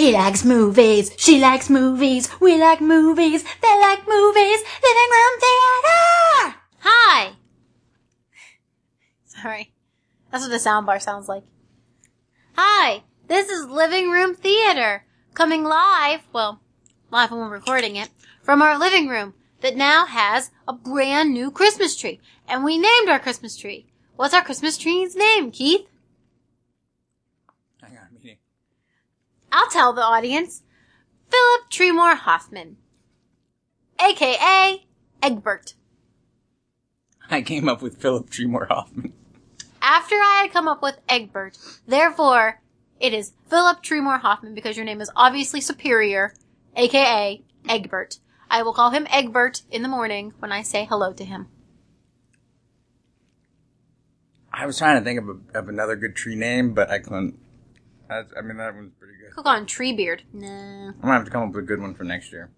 He likes movies, she likes movies, we like movies, they like movies, living room theater! Hi! Sorry. That's what the soundbar sounds like. Hi! This is Living Room Theater, coming live, well, live when we're recording it, from our living room that now has a brand new Christmas tree. And we named our Christmas tree. What's our Christmas tree's name, Keith? Hang on, meeting. I'll tell the audience. Philip Tremore Hoffman. AKA Egbert. I came up with Philip Tremore Hoffman. After I had come up with Egbert, therefore, it is Philip Tremore Hoffman because your name is obviously superior, aka Egbert. I will call him Egbert in the morning when I say hello to him. I was trying to think of, a, of another good tree name, but I couldn't. I, I mean, that one's pretty good. Cook on Treebeard. Nah. I'm gonna have to come up with a good one for next year.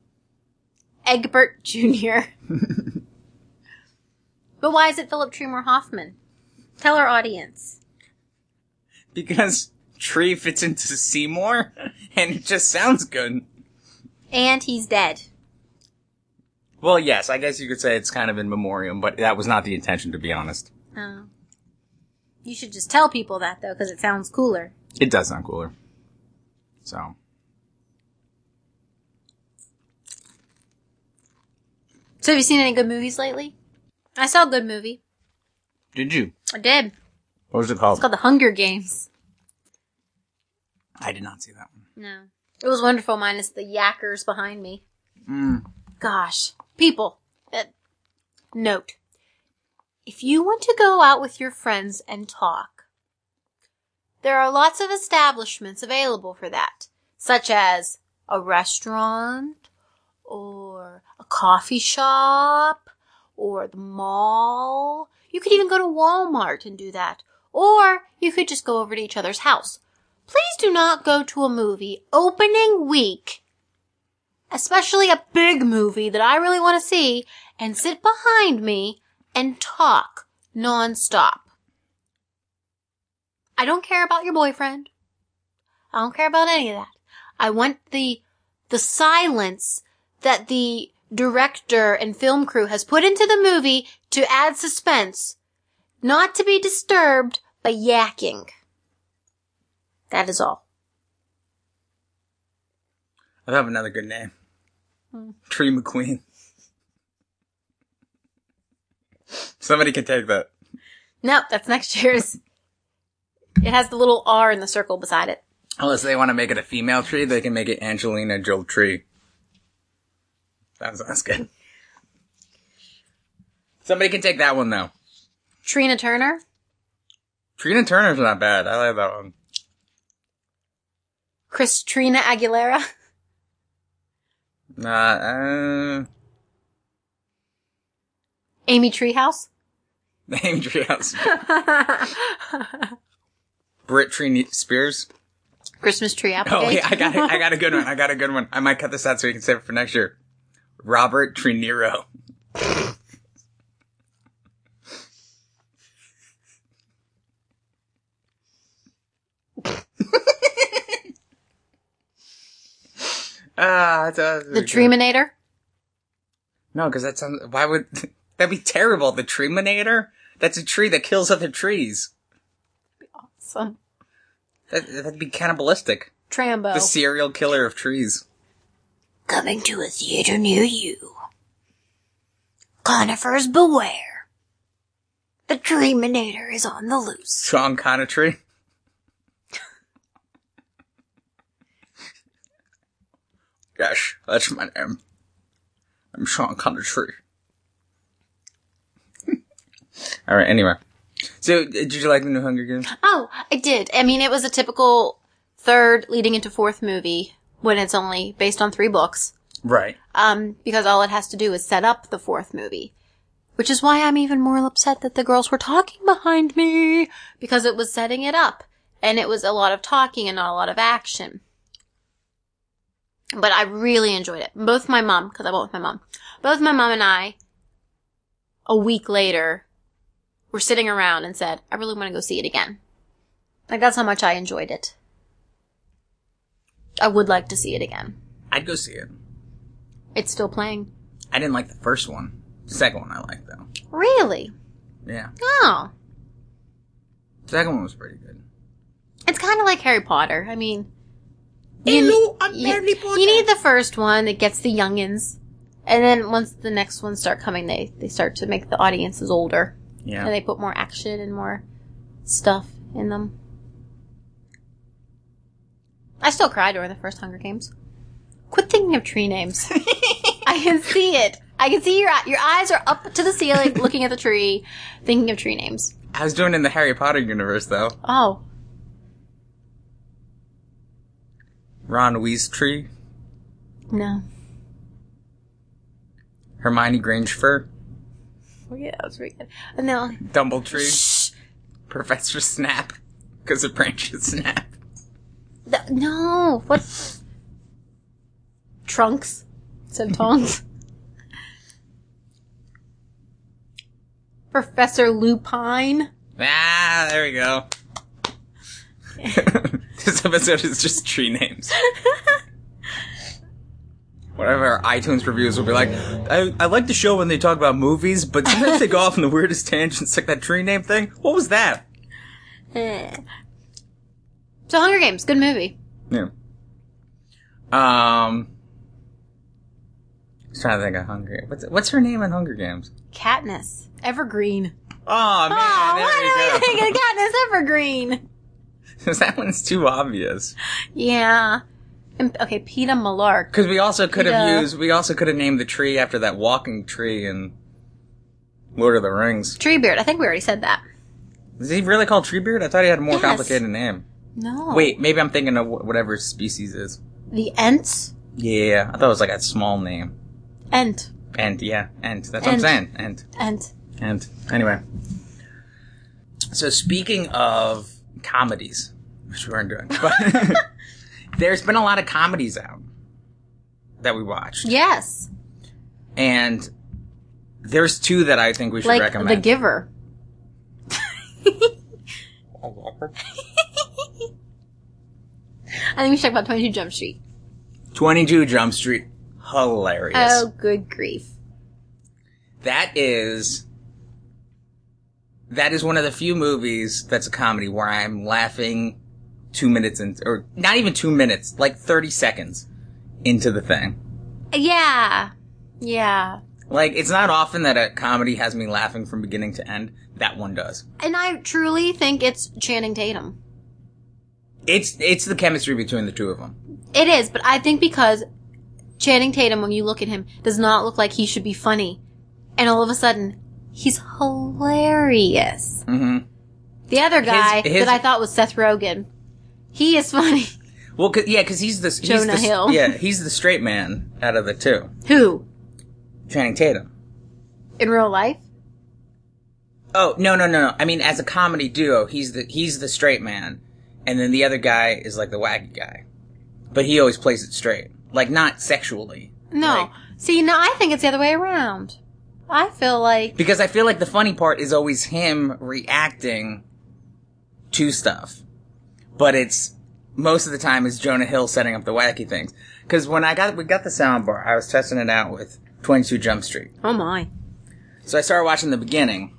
Egbert Jr. but why is it Philip Tremore Hoffman? Tell our audience. Because tree fits into Seymour, and it just sounds good. And he's dead. Well, yes, I guess you could say it's kind of in memoriam, but that was not the intention, to be honest. Oh. You should just tell people that though, because it sounds cooler. It does sound cooler. So. So have you seen any good movies lately? I saw a good movie. Did you? I did. What was it called? It's called The Hunger Games. I did not see that one. No. It was wonderful minus the yackers behind me. Mm. Gosh. People. Uh, note. If you want to go out with your friends and talk, there are lots of establishments available for that, such as a restaurant, or a coffee shop, or the mall. You could even go to Walmart and do that. Or you could just go over to each other's house. Please do not go to a movie opening week, especially a big movie that I really want to see, and sit behind me and talk nonstop. I don't care about your boyfriend. I don't care about any of that. I want the, the silence that the director and film crew has put into the movie to add suspense, not to be disturbed by yakking. That is all. I have another good name. Hmm. Tree McQueen. Somebody can take that. Nope, that's next year's. It has the little R in the circle beside it. Unless they want to make it a female tree, they can make it Angelina Jolie Tree. That sounds good. Somebody can take that one though. Trina Turner. Trina Turner's not bad. I like that one. Christina Aguilera. Nah, uh, Amy Treehouse. Amy Treehouse. Brit Tree Spears. Christmas Tree apple. Oh yeah, I got it. I got a good one. I got a good one. I might cut this out so we can save it for next year. Robert Trinero. Ah, that's the Treeminator. No, because that sounds. Why would that'd be terrible? The Treeminator. That's a tree that kills other trees. Some That, that'd be cannibalistic. Trambo. The serial killer of trees. Coming to a theater near you. Conifers beware. The Treeminator is on the loose. Sean Connery. yes, that's my name. I'm Sean Connery. All right. Anyway, so did you like the new Hunger Games? Oh, I did. I mean, it was a typical third leading into fourth movie when it's only based on three books. Right. Um, because all it has to do is set up the fourth movie. Which is why I'm even more upset that the girls were talking behind me. Because it was setting it up. And it was a lot of talking and not a lot of action. But I really enjoyed it. Both my mom, because I went with my mom. Both my mom and I, a week later, were sitting around and said, I really want to go see it again. Like that's how much I enjoyed it. I would like to see it again. I'd go see it. It's still playing. I didn't like the first one. The second one I liked though. Really? Yeah. Oh. The second one was pretty good. It's kind of like Harry Potter. I mean, Hello, I'm you, Harry Potter. you need the first one that gets the youngins, and then once the next ones start coming, they they start to make the audiences older, Yeah. and they put more action and more stuff in them. I still cried during the first Hunger Games. Quit thinking of tree names. I can see it. I can see your your eyes are up to the ceiling, looking at the tree, thinking of tree names. I was doing it in the Harry Potter universe though. Oh, Ron Weasley, no. Hermione Grangefur, Oh, yeah, that was pretty good. Uh, No. Dumbletree, Shh. Professor Snap, because the branches snap. Th- no. What? Trunks. Of tongs. Professor Lupine. Ah, there we go. this episode is just tree names. Whatever our iTunes reviews will be like, I, I like the show when they talk about movies, but sometimes they go off on the weirdest tangents, like that tree name thing. What was that? Eh. so Hunger Games, good movie. Yeah. Um. I was trying to think of Hunger. What's what's her name in Hunger Games? Katniss. Evergreen. Oh man, oh, there why do we think of Katniss Evergreen? Because that one's too obvious. Yeah. Okay, Peeta Mellark. Because we also could have used, we also could have named the tree after that walking tree in Lord of the Rings. Treebeard. I think we already said that. Is he really called Treebeard? I thought he had a more Yes. complicated name. No. Wait, maybe I'm thinking of wh- whatever his species is. The Ents. Yeah, I thought it was like a small name. Ent. And yeah, and that's what I'm Ent. saying. And Ent. and anyway. So speaking of comedies, which we weren't doing, but there's been a lot of comedies out that we watched, Yes. and there's two that I think we should Like recommend. The Giver. I think we should talk about 22 Jump Street. 22 Jump Street, hilarious. Oh, good grief. That is that is one of the few movies that's a comedy where I'm laughing two minutes in, or not even two minutes, like 30 seconds into the thing. Yeah. Yeah. Like, it's not often that a comedy has me laughing from beginning to end. That one does. And I truly think it's Channing Tatum. It's, it's the chemistry between the two of them. It is, but I think because Channing Tatum, when you look at him, does not look like he should be funny. And all of a sudden, he's hilarious. hmm The other guy his- that I thought was Seth Rogen, he is funny. Well, cause, yeah, cause he's the, he's Jonah the, Hill. yeah, he's the straight man out of the two. Who? Channing Tatum. In real life? Oh no no no! no. I mean, as a comedy duo, he's the he's the straight man, and then the other guy is like the wacky guy, but he always plays it straight, like not sexually. No. Like- See, no, I think it's the other way around. I feel like Because I feel like the funny part is always him reacting to stuff, but it's most of the time is Jonah Hill setting up the wacky things. Because when I got we got the soundbar, I was testing it out with Twenty Two Jump Street. oh my. So I started watching the beginning,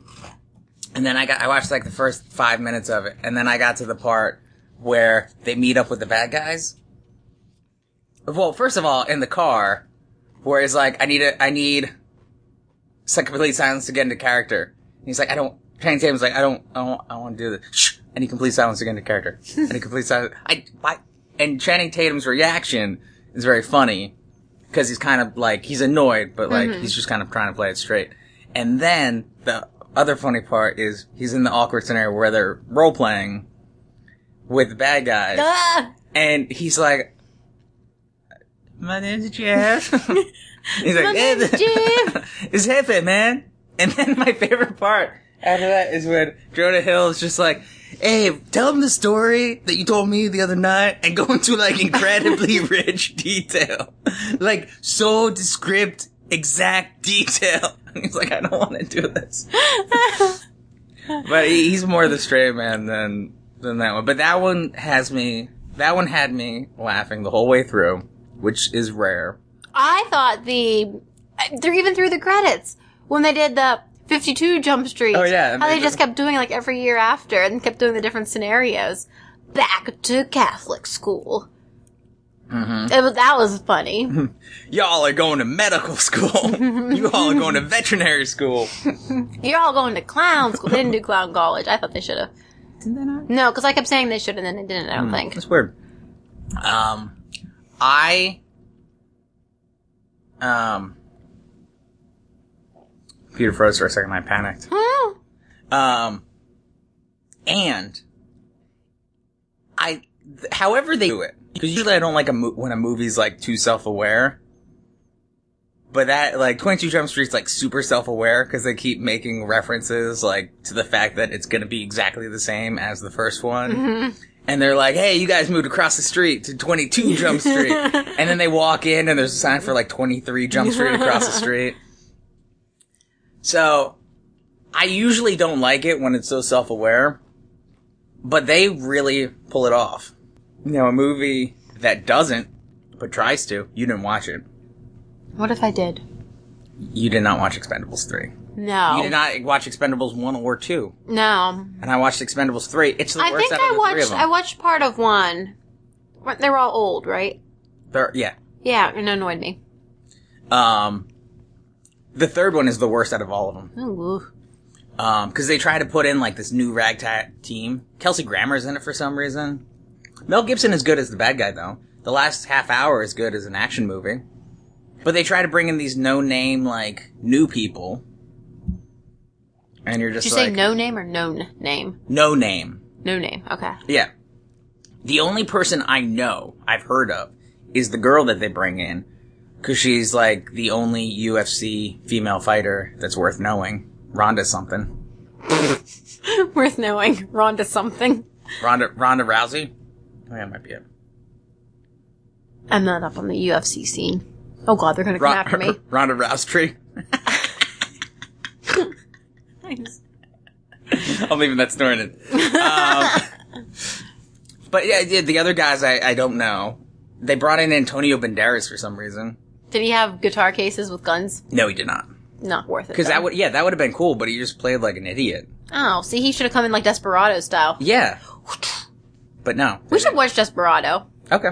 and then I got I watched like the first five minutes of it, and then I got to the part where they meet up with the bad guys. Well, first of all, in the car, where it's like, "I need a, I need complete silence to get into character." And he's like, "I don't." Channing Tatum's like, "I don't, I don't, I don't want to do this." Shh. I need complete silence again to character. and need complete silence. I, why? And Channing Tatum's reaction is very funny because he's kind of like he's annoyed, but like he's just kind of trying to play it straight. And then the other funny part is he's in the awkward scenario where they're role playing with the bad guys, Ah! and he's like, "My name's Jeff." he's like, My name's Jeff. "It's Jefe, man." And then my favorite part after that is when Jonah Hill is just like. Hey, tell him the story that you told me the other night and go into like incredibly rich detail. Like so descript, exact detail. He's like, I don't want to do this. but he's more the straight man than, than that one. But that one has me That one had me laughing the whole way through, which is rare. I thought the they're even through the credits when they did the 52 Jump Street. Oh, yeah, how they they- just kept doing like every year after and kept doing the different scenarios. Back to Catholic school. Mm-hmm. It that was funny. Y'all are going to medical school. you all are going to veterinary school. You're all going to clown school. They didn't do clown college. I thought they should have. Didn't they not? No, because I kept saying they should, and then they didn't. I don't think. That's weird. Um, I, um, Peter froze for a second. I panicked. Um, and I, th- however they do it, because usually I don't like a mo- when a movie's like too self-aware. But that, like, 22 Jump Street's like super self-aware because they keep making references, like, to the fact that it's gonna be exactly the same as the first one. And they're like, hey, you guys moved across the street to 22 Jump Street. and then they walk in and there's a sign for like 23 Jump Street across the street. So, I usually don't like it when it's so self-aware, but they really pull it off. You know, a movie that doesn't, but tries to, you didn't watch it. What if I did? You did not watch Expendables 3. No. You did not watch Expendables 1 or 2. No. And I watched Expendables 3. It's the I worst think out I of the three of them. I watched part of one. They were all old, right? They're- yeah. Yeah, and it annoyed me. Um, the third one is the worst out of all of them. Ooh. Um, cause they try to put in like this new ragtag team. Kelsey Grammer's in it for some reason. Mel Gibson is good as the bad guy though. The last half hour is good as an action movie. But they try to bring in these no name, like, new people. And you're Did just you like, say no name or known name? no name. No name. Okay. Yeah. The only person I know, I've heard of, is the girl that they bring in. Cause she's like the only UFC female fighter that's worth knowing. Ronda something. Worth knowing. Ronda something. Ronda, Ronda Rousey? Oh, yeah, might be it. I'm not up on the UFC scene. Oh god, they're gonna come Ron- after me. Ronda Rousey. I'm leaving that story in. Um, but yeah, yeah, the other guys I, I don't know. They brought in Antonio Banderas for some reason. Did he have guitar cases with guns? No, he did not. Not worth it. Because that would, yeah, that would have been cool, but he just played like an idiot. Oh, see, he should have come in like Desperado style. Yeah. But no. We should watch Desperado. Okay.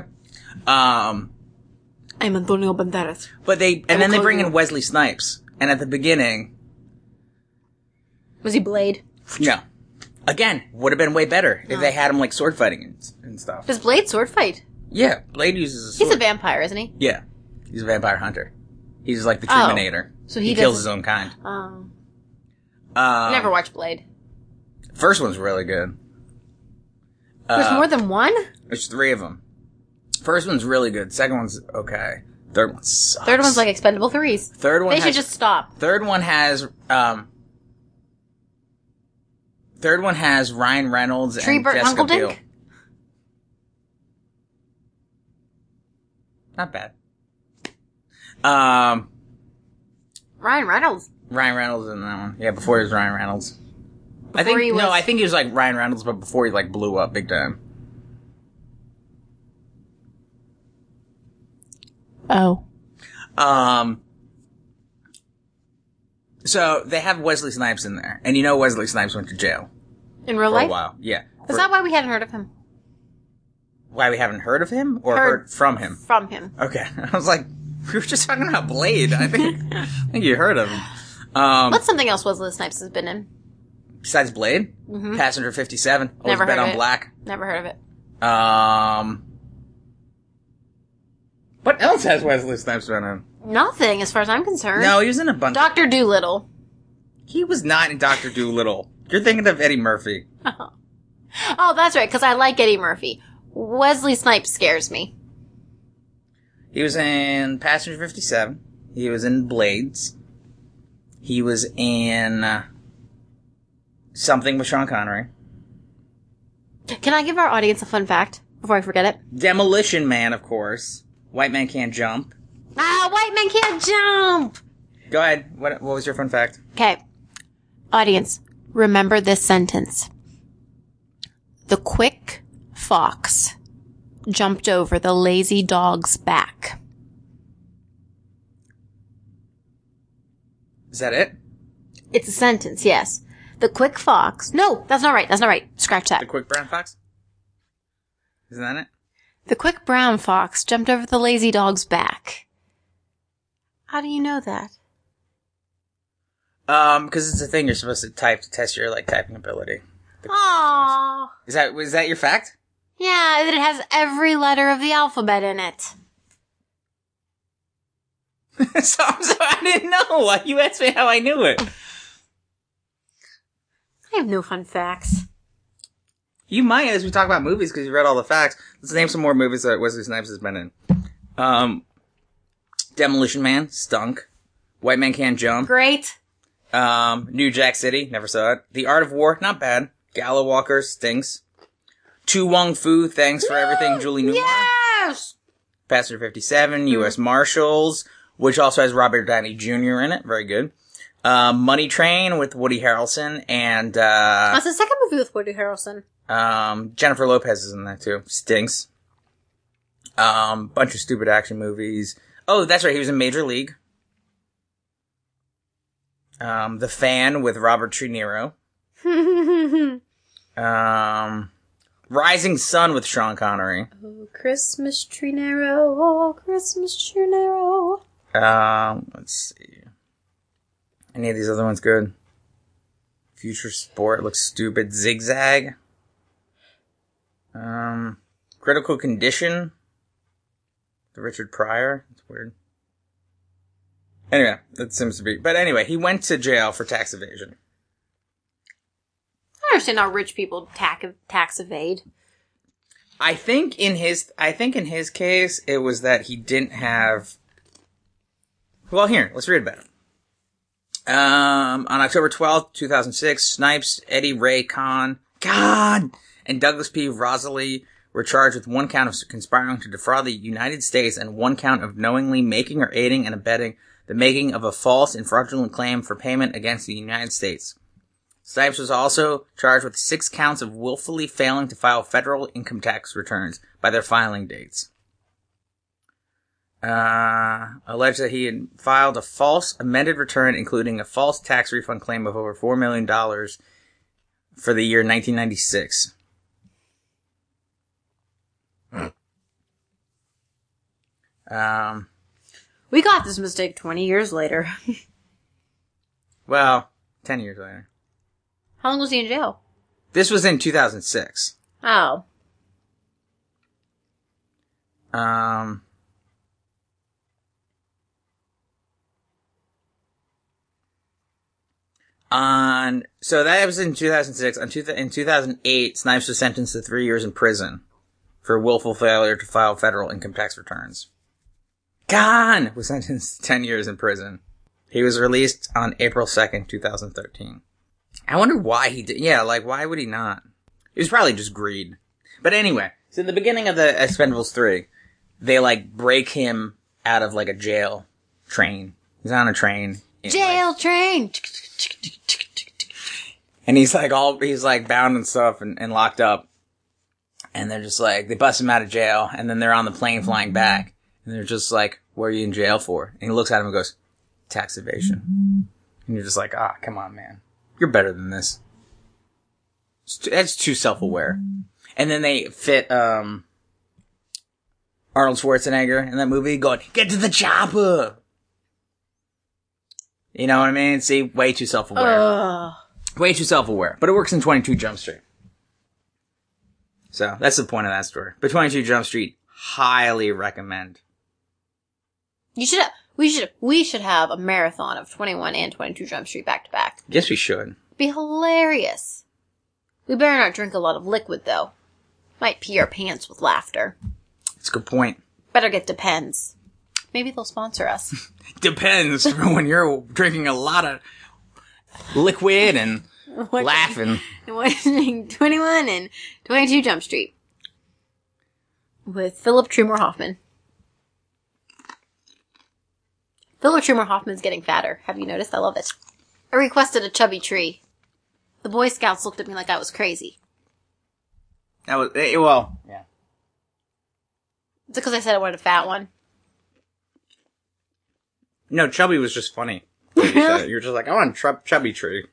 Um, I'm Antonio Banderas. but they, and then they bring in Wesley Snipes. And at the beginning, Was he Blade? no. Again, would have been way better if they had him like sword fighting and, and stuff. Does Blade sword fight? Yeah, Blade uses a sword. He's a vampire, isn't he? yeah. He's a vampire hunter. He's like the Oh. Terminator. So he kills doesn't- his own kind. Um, Um, never watched Blade. First one's really good. There's Uh, more than one? There's three of them. First one's really good. Second one's okay. Third one sucks. Third one's like expendable threes. Third one They has, should just stop. Third one has um. Third one has Ryan Reynolds Tree and Burt Jessica Biel. Hunkledink? Not bad. Um, Ryan Reynolds. Ryan Reynolds in that one. Yeah, before he was Ryan Reynolds. I think he no, was- I think he was like Ryan Reynolds, but before he like blew up big time. Oh. Um. So they have Wesley Snipes in there, and you know Wesley Snipes went to jail In real for a life? while. Yeah. Is For- that why we hadn't heard of him? why we haven't heard of him or Heard. heard from him? From him. Okay, I was like, we were just talking about Blade. I think, I think you heard of him. Um, What's something else Wesley Snipes has been in? besides Blade, Passenger Fifty Seven, always Mm-hmm. Never bet heard on of it. Black. Never heard of it. Um, what else has Wesley Snipes been in? Nothing, as far as I'm concerned. No, he was in a bunch. Doctor Dolittle. he was not in Doctor Dolittle. You're thinking of Eddie Murphy. Oh, that's right, because I like Eddie Murphy. Wesley Snipes scares me. He was in Passenger 57. He was in Blades. He was in uh, something with Sean Connery. Can I give our audience a fun fact before I forget it? Demolition Man, of course. White Man Can't Jump. Ah, white Man can't jump! Go ahead. What, what was your fun fact? Okay. Audience, remember this sentence. The quick fox jumped over the lazy dog's back? Is that it? It's a sentence, yes. The quick fox. No, that's not right. That's not right. Scratch that. The quick brown fox? Isn't that it? The quick brown fox jumped over the lazy dog's back. How do you know that? Um, because it's a thing you're supposed to type to test your like typing ability. Aww. Is that is that your fact? Yeah, that it has every letter of the alphabet in it. so, so I didn't know. Why you asked me how I knew it? I have no fun facts. You might as we talk about movies because you read all the facts. Let's name some more movies that Wesley Snipes has been in. Um, Demolition Man stunk. White Man Can't Jump. Great. Um, New Jack City, never saw it. The Art of War, not bad. Gallowwalker stinks. To Wong Foo, thanks for everything, Julie Newmar. Yes! Passenger 57, U.S. Marshals, which also has Robert Downey Jr. in it. Very good. Um, Money Train with Woody Harrelson and, uh, That's the second movie with Woody Harrelson. um, Jennifer Lopez is in that too. Stinks. Um, bunch of stupid action movies. Oh, that's right. He was in Major League. Um, The Fan with Robert De Niro. Um, Rising Sun with Sean Connery. oh, Christmas tree narrow, oh, Christmas tree narrow. Um, let's see. Any of these other ones good? Futuresport looks stupid. Zigzag. Um, Critical Condition. The Richard Pryor. That's weird. Anyway, that seems to be. But anyway, he went to jail for tax evasion. Understand how rich people tax, tax evade. I think in his, I think in his case, it was that he didn't have. Well, here, let's read about it. Um, on October twelfth, two thousand six, Snipes, Eddie Ray Kahn, Kahn, and Douglas P. Rosile were charged with one count of conspiring to defraud the United States and one count of knowingly making or aiding and abetting the making of a false and fraudulent claim for payment against the United States. Snipes was also charged with six counts of willfully failing to file federal income tax returns by their filing dates. Uh, alleged that he had filed a false amended return, including a false tax refund claim of over $4 million for the year 1996. Um, We got this mistake 20 years later. well, 10 years later. How long was he in jail? This was in 2006. Oh. Um, on so that was in 2006. On two, in 2008, Snipes was sentenced to three years in prison for willful failure to file federal income tax returns. Kahn was sentenced to 10 years in prison. He was released on April 2nd, 2013. I wonder why he did. Yeah, like why would he not? It was probably just greed. But anyway, so in the beginning of the Expendables 3, they like break him out of like a jail train. He's on a train. in, like- Jail train! and he's like all, he's like bound and stuff and, and locked up. And they're just like, they bust him out of jail and then they're on the plane flying back. And they're just like, what are you in jail for? And he looks at him and goes, tax evasion. And you're just like, ah, come on, man. You're better than this. Too, that's too self-aware. And then they fit, um, Arnold Schwarzenegger in that movie going, get to the chopper! You know what I mean? See, way too self-aware. Ugh. Way too self-aware. But it works in 22 Jump Street. So, that's the point of that story. But 22 Jump Street, highly recommend. You should, we should, we should have a marathon of 21 and 22 Jump Street back to back. Yes, we should. Be hilarious. We better not drink a lot of liquid though. Might pee our pants with laughter. That's a good point. Better get Depends. Maybe they'll sponsor us. Depends for when you're drinking a lot of liquid and laughing. Watching 21 and 22 Jump Street. With Philip Trumer Hoffman. Philip Trumer Hoffman's getting fatter. Have you noticed? I love it. I requested a chubby tree. The Boy Scouts looked at me like I was crazy. That was, eh, well, yeah. It's because I said I wanted a fat one? No, chubby was just funny. You said it. You're just like, I want a chub- chubby tree.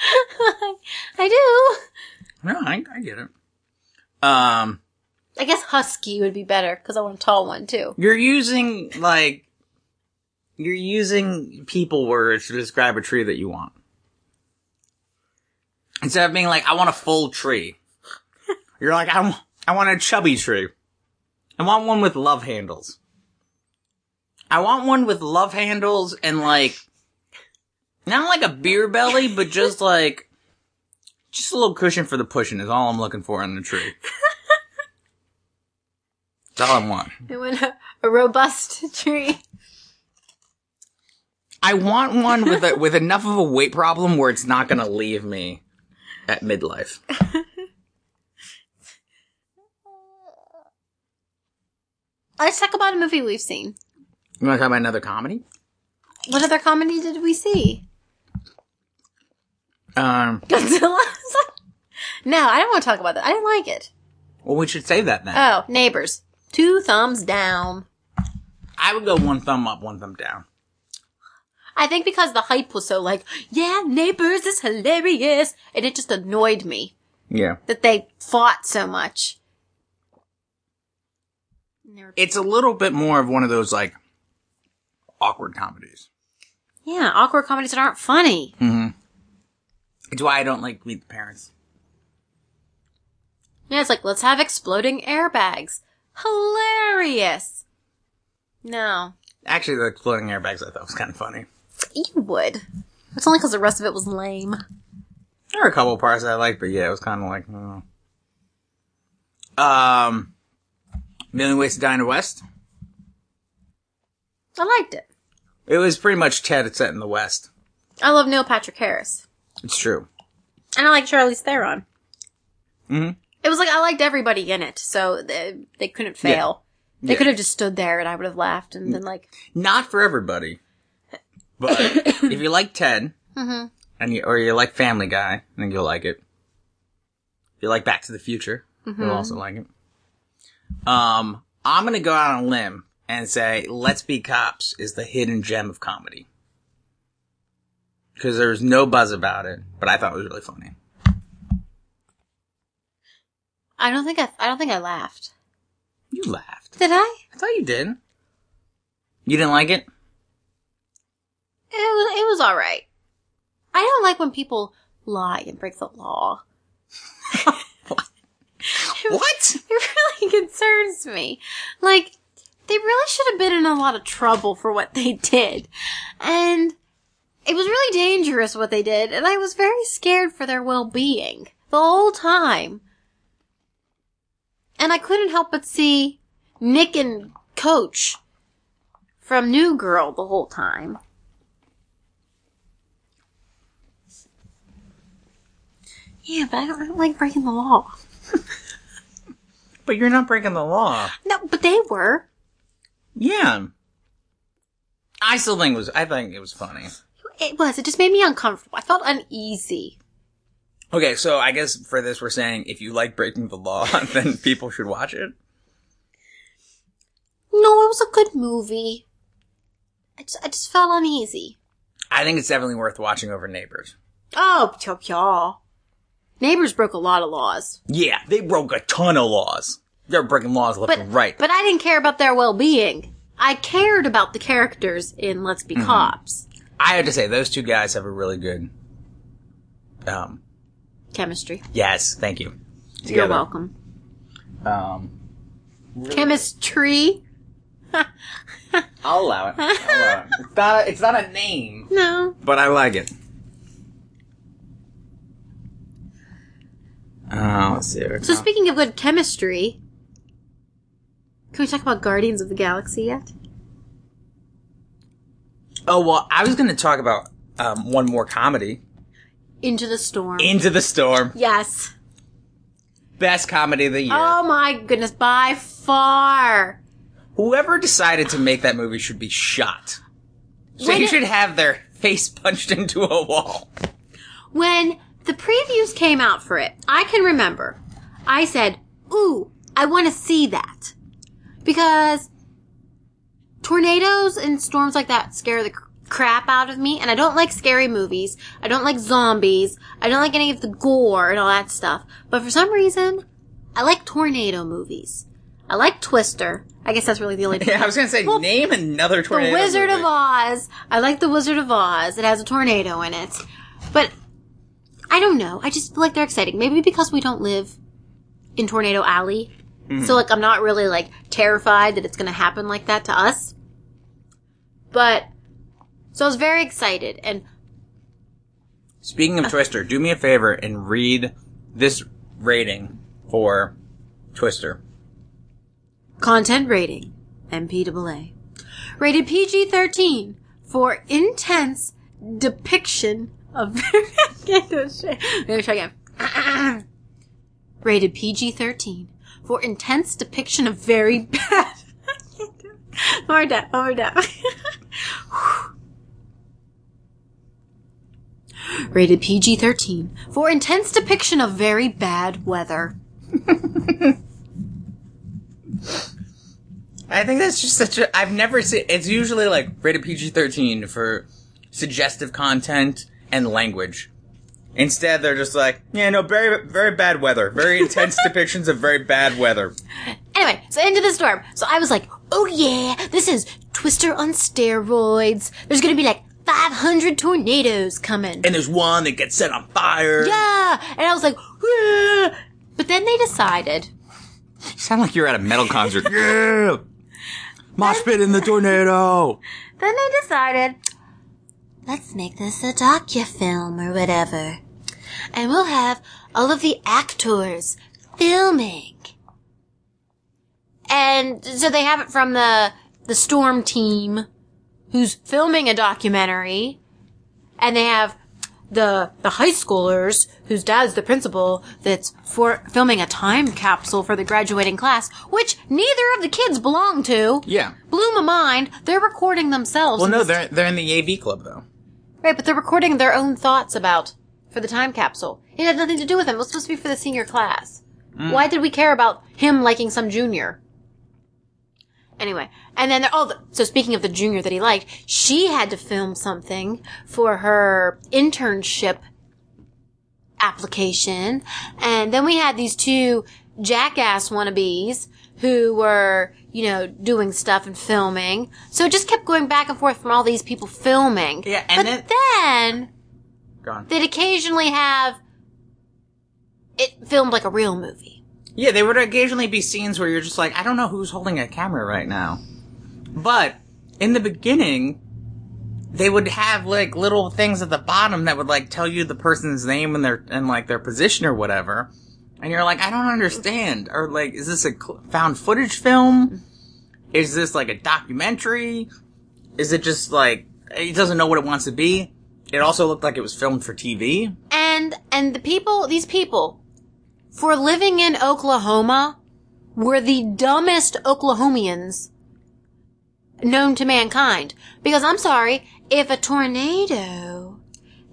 I do. No, I, I get it. Um, I guess husky would be better because I want a tall one too. you're using like you're using people words to describe a tree that you want. Instead of being like, I want a full tree, you're like, I, want a chubby tree. I want one with love handles. I want one with love handles and like, not like a beer belly, but just like, just a little cushion for the pushing is all I'm looking for in the tree. That's all I want. I want a, a robust tree. I want one with a, with enough of a weight problem where it's not gonna leave me at midlife. Let's talk about a movie we've seen. You want to talk about another comedy? What other comedy did we see? Um, Godzilla. no, I don't want to talk about that. I didn't like it. well, we should save that then. Oh, neighbors. Two thumbs down. I would go one thumb up, one thumb down. I think because the hype was so like, yeah, neighbors is hilarious, and it just annoyed me Yeah. that they fought so much. And they were- It's a little bit more of one of those like awkward comedies. Yeah, awkward comedies that aren't funny. Mm-hmm. It's why I don't like Meet the Parents. Yeah, it's like, let's have exploding airbags. Hilarious. No. Actually, the exploding airbags I thought was kind of funny. You would. It's only because the rest of it was lame. There were a couple parts I liked, but yeah, it was kind of like, oh. um, Million Ways to Die in the West. I liked it. It was pretty much Ted set in the West. I love Neil Patrick Harris. It's true. And I like Charlize Theron. Mhm. It was like I liked everybody in it, so they, they couldn't fail. Yeah. They Yeah. could have just stood there and I would have laughed and been like, Not for everybody, but if you like Ted, mm-hmm. and you, or you like Family Guy, then you'll like it. If you like Back to the Future, you'll also like it. Um, I'm gonna go out on a limb and say Let's Be Cops is the hidden gem of comedy. Because there's no buzz about it, but I thought it was really funny. I don't think I, I don't think I laughed. You laughed. Did I? I thought you did. You didn't like it? It was, it was alright. I don't like when people lie and break the law. What? It really concerns me. Like, they really should have been in a lot of trouble for what they did. And it was really dangerous what they did, and I was very scared for their well-being the whole time. And I couldn't help but see Nick and Coach from New Girl the whole time. Yeah, but I don't, I don't like breaking the law. But you're not breaking the law. No, but they were. Yeah. I still think it was, I think it was funny. It was. It just made me uncomfortable. I felt uneasy. Okay, so I guess for this we're saying if you like breaking the law, then people should watch it. No, it was a good movie. I just, I just felt uneasy. I think it's definitely worth watching over Neighbors. Oh, pyo. Neighbors broke a lot of laws. Yeah, they broke a ton of laws. They're breaking laws left But, and right. but I didn't care about their well-being. I cared about the characters in Let's Mm-hmm. Be Cops. I have to say, those two guys have a really good, um, Chemistry. yes, thank you. You're welcome. Um, Chemistry? I'll allow it. I'll allow it. It's not, a, it's not a name, No. but I like it. Uh, let's see. So speaking of good chemistry, can we talk about Guardians of the Galaxy yet? oh well, I was going to talk about um, one more comedy, Into the Storm. Into the Storm, yes. best comedy of the year. Oh my goodness, by far. Whoever decided to make that movie should be shot. So When you should have their face punched into a wall. When the previews came out for it, I can remember. I said, ooh, I want to see that because tornadoes and storms like that scare the crap out of me, and I don't like scary movies. I don't like zombies. I don't like any of the gore and all that stuff. But for some reason, I like tornado movies. I like Twister. I guess that's really the only. Yeah, I was gonna say, Well, name another tornado. the. Wizard movie. of Oz. I like the Wizard of Oz. It has a tornado in it. But I don't know. I just feel like they're exciting. Maybe because we don't live in Tornado Alley. Mm-hmm. So like I'm not really like terrified that it's going to happen like that to us. But so I was very excited and Speaking of uh. Twister, do me a favor and read this rating for Twister. content rating MPAA. Rated PG-13 for intense depiction of Let me try again. Rated PG-13 for intense depiction of very bad. more time. More. Rated PG-13 for intense depiction of very bad weather. I think that's just such a. I've never seen. It's usually like rated PG thirteen for suggestive content and language. Instead, they're just like, yeah, no, very, very bad weather, very intense depictions of very bad weather. Anyway, so into the storm. So I was like, oh yeah, this is Twister on steroids. There's gonna be like 500 tornadoes coming. And there's one that gets set on fire. yeah! And I was like, "Wah." but then they decided, You sound like you're at a metal concert. yeah, mosh pit in the tornado. then they decided, let's make this a docu-film or whatever. And we'll have all of the actors filming. And so they have it from the, the storm team who's filming a documentary. And they have the, the high schoolers whose dad's the principal that's for filming a time capsule for the graduating class, which neither of the kids belong to. Yeah. Blew my mind. They're recording themselves. Well, no, they're they're in the AV club though. Right, but they're recording their own thoughts about for the time capsule. It had nothing to do with him. It was supposed to be for the senior class. Mm. Why did we care about him liking some junior? Anyway, and then oh, the, so speaking of the junior that he liked, she had to film something for her internship application, and then we had these two jackass wannabes who were, you know, doing stuff and filming. So it just kept going back and forth from all these people filming. Yeah, and but then Gone. they'd occasionally have it filmed like a real movie. Yeah, there would occasionally be scenes where you're just like, I don't know who's holding a camera right now. But in the beginning, they would have like little things at the bottom that would like tell you the person's name and their and like their position or whatever. And you're like, I don't understand. Or like, is this a found footage film? Is this like a documentary? Is it just like it doesn't know what it wants to be? It also looked like it was filmed for TV. And and the people, these people, for living in Oklahoma, were the dumbest Oklahomians known to mankind. Because I'm sorry, if a tornado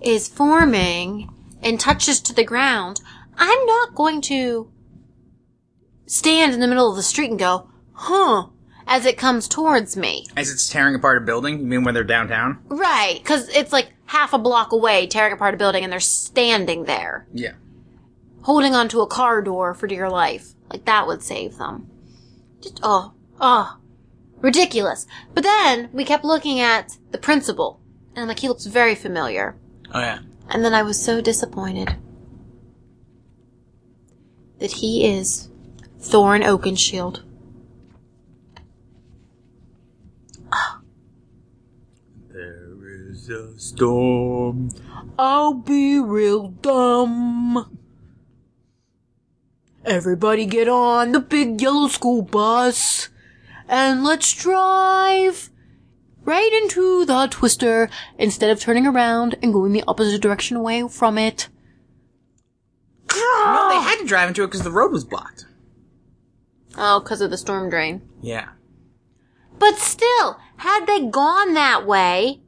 is forming and touches to the ground, I'm not going to stand in the middle of the street and go, huh, as it comes towards me. As it's tearing apart a building, you mean when they're downtown? Right, because it's like half a block away, tearing apart a building, and they're standing there, Yeah. holding onto a car door for dear life. Like that would save them. Just oh, oh, ridiculous. But then we kept looking at the principal, and I'm like, he looks very familiar. Oh yeah. And then I was so disappointed that he is Thorin Oakenshield. There is a storm. I'll be real dumb. Everybody get on the big yellow school bus and let's drive right into the twister instead of turning around and going the opposite direction away from it. No, they had to drive into it because the road was blocked. Oh, because of the storm drain. Yeah. But still, had they gone that way,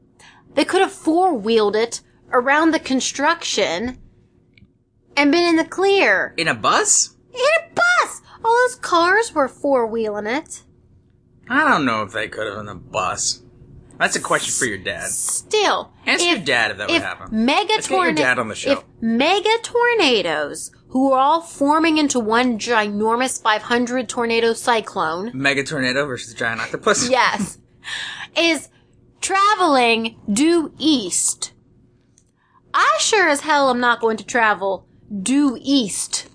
they could have four wheeled it around the construction and been in the clear. In a bus? In a bus! All those cars were four wheeling it. I don't know if they could have in a bus. That's a question for your dad. Still, Ask if, your dad if that would happen. mega Let's get your dad on the show. If mega tornadoes, who are all forming into one ginormous 500 tornado cyclone, Mega tornado versus giant octopus. yes, is traveling due east. I sure as hell am not going to travel due east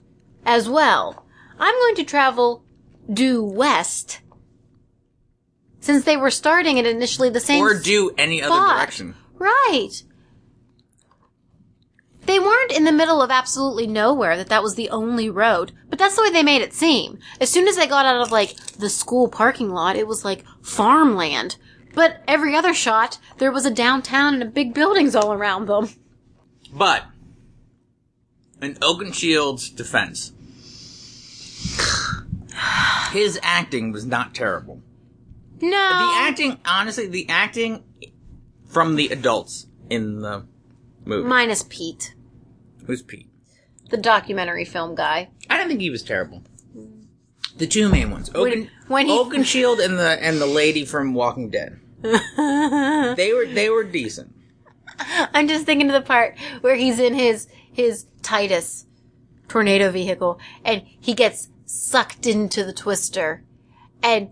as well. I'm going to travel due west. Since they were starting at initially the same Or do any other spot. direction. Right. They weren't in the middle of absolutely nowhere that that was the only road, but that's the way they made it seem. As soon as they got out of like the school parking lot, it was like farmland. But every other shot, there was a downtown and big buildings all around them. But in Oakenshield's defense, his acting was not terrible. No. The acting, honestly, the acting from the adults in the movie. Minus Pete, Who's Pete? the documentary film guy. I don't think he was terrible. The two main ones, Oaken, when he- Oakenshield and the and the lady from Walking Dead. they were they were decent. I'm just thinking of the part where he's in his his Titus tornado vehicle and he gets sucked into the twister and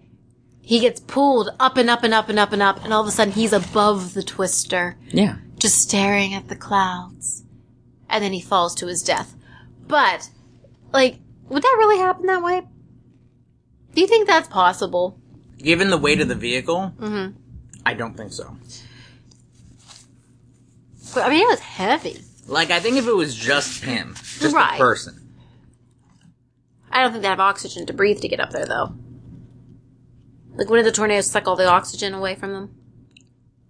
he gets pulled up and up and up and up and up and all of a sudden he's above the twister Yeah. just staring at the clouds and then he falls to his death. But like would that really happen that way? Do you think that's possible? Given the weight of the vehicle, Mhm. I don't think so. But, I mean, it was heavy. Like I think if it was just him, just Right. the person. I don't think they have oxygen to breathe to get up there, though. Like, when did the tornadoes suck all the oxygen away from them?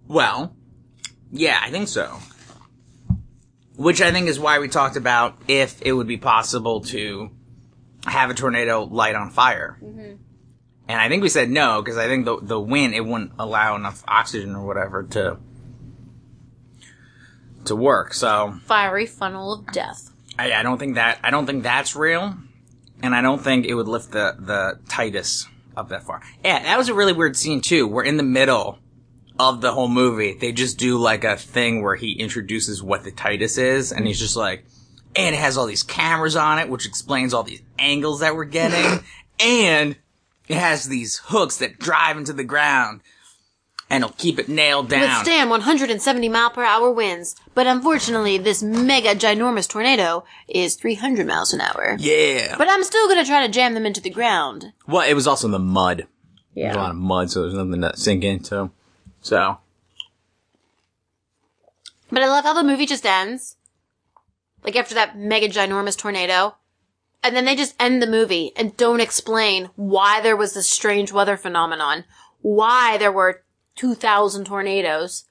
Well, yeah, I think so. Which I think is why we talked about if it would be possible to have a tornado light on fire. Mm-hmm. And I think we said no because I think the the wind it wouldn't allow enough oxygen or whatever to to work. So Fiery funnel of death. I, I don't think that I don't think that's real, and I don't think it would lift the the Titus up that far. Yeah, that was a really weird scene too. We're in the middle of the whole movie. They just do like a thing where he introduces what the Titus is, and he's just like, and it has all these cameras on it, which explains all these angles that we're getting, and it has these hooks that drive into the ground, and it'll keep it nailed down. Withstand 170 mile per hour winds, but unfortunately, this mega ginormous tornado is 300 miles an hour. yeah. But I'm still gonna try to jam them into the ground. Well, it was also in the mud. Yeah. There's a lot of mud, so there's nothing to sink into. So, But I love how the movie just ends. Like after that mega ginormous tornado. And then they just end the movie and don't explain why there was this strange weather phenomenon. Why there were 2,000 tornadoes.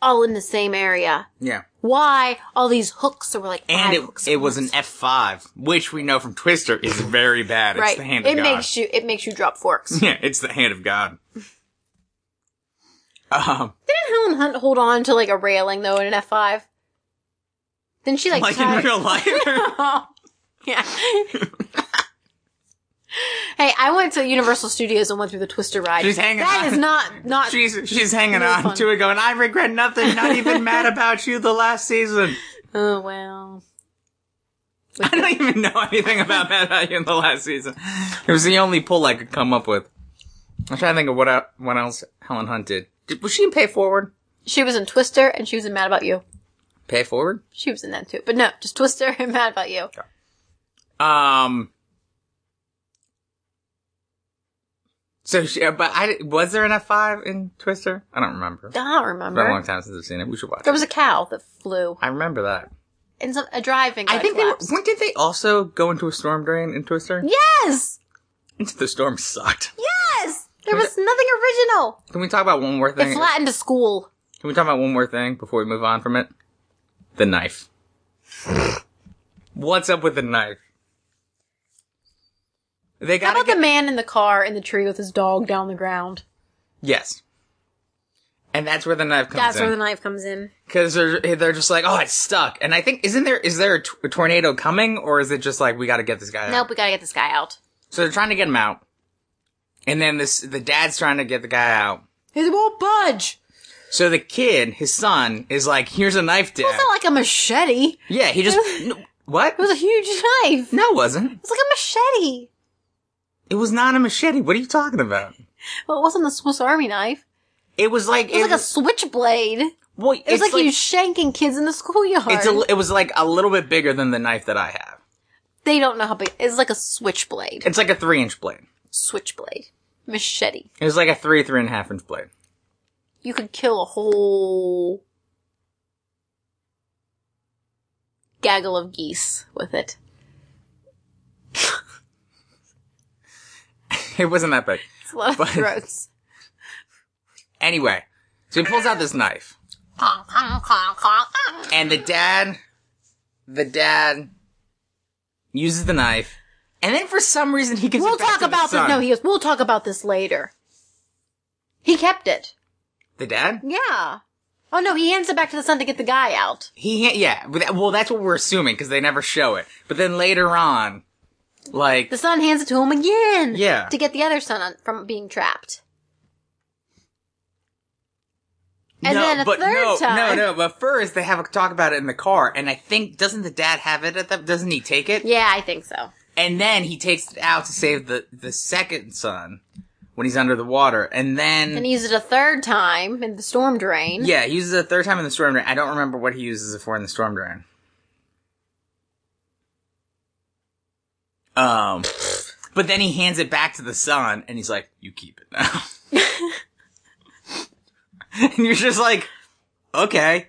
All in the same area. yeah. Why all these hooks? There were like And five it, hooks. it was an F5, which we know from Twister is very bad. It's right. the hand of it God. makes you it makes you drop forks. yeah, it's the hand of God. Um, Didn't Helen Hunt hold on to like a railing though in an F five? Didn't she like like in real life. yeah. Hey, I went to Universal Studios and went through the Twister ride. She's hanging That on. is not not. she's she's hanging Really on fun. to it, going, "I regret nothing. Not even mad about you the last season." oh well. I don't even know anything about Mad About You in the last season. It was the only pull I could come up with. I'm trying to think of what what else Helen Hunt did. did was she in Pay Forward? She was in Twister and she was in Mad About You. Pay Forward? She was in that too, but no, just Twister and Mad About You. Um. So, she, but I was there an F five in Twister? I don't remember. I don't remember. It's been a long time since I've seen it. We should watch There it. was a cow that flew I remember that. and some, a driving. I think they were, collapsed. when did they also go into a storm drain in Twister? Yes, Into the storm sucked. yes. There was nothing original. Can we talk about one more It thing? flattened a school. Can we talk about one more thing before we move on from it? The knife. What's up with the knife? They How got about the man in the car in the tree with his dog down the ground? Yes. and that's where the knife comes in. That's in. where the knife comes in. Because they're they're just like, oh, it's stuck. And I think isn't there is there a, t- a tornado coming, or is it just like we got to get this guy out? Nope, we gotta get this guy out. So they're trying to get him out, and then this the dad's trying to get the guy out. He won't budge. So the kid, his son, is like, here's a knife, dad. It's not like a machete. yeah, he just no, what? It was a huge knife. No, it wasn't. It's like a machete. It was not a machete. What are you talking about? Well, it wasn't a Swiss Army knife. It was like It was like a switchblade. Well, It was it's like, you shanking kids in the schoolyard. A, it was like a little bit bigger than the knife that I have. they don't know how big. It's like a switchblade. It's like a three inch blade. Switchblade. Machete. It was like a three, three and a half inch blade. You could kill a whole gaggle of geese with it. It wasn't that big. It's a lot of But- throats. Anyway, so he pulls out this knife, and the dad, the dad uses the knife, and then for some reason he gives We'll it back talk to the about this. son. No, he goes, we'll talk about this later. He kept it. the dad. Yeah. Oh no, he hands it back to the son to get the guy out. He ha- yeah, but that- well that's what we're assuming because they never show it. But then later on, like The son hands it to him again. Yeah. To get the other son on, from being trapped. And no, then a but third no, time. no, no. But first they have a talk about it in the car, and I think doesn't the dad have it at that? Doesn't he take it? Yeah, I think so. And then he takes it out to save the the second son when he's under the water, and then And he used it a third time in the storm drain. yeah, he uses it a third time in the storm drain. I don't remember what he uses it for in the storm drain. Um, but then he hands it back to the son, and he's like, "You keep it now." and you're just like, "Okay."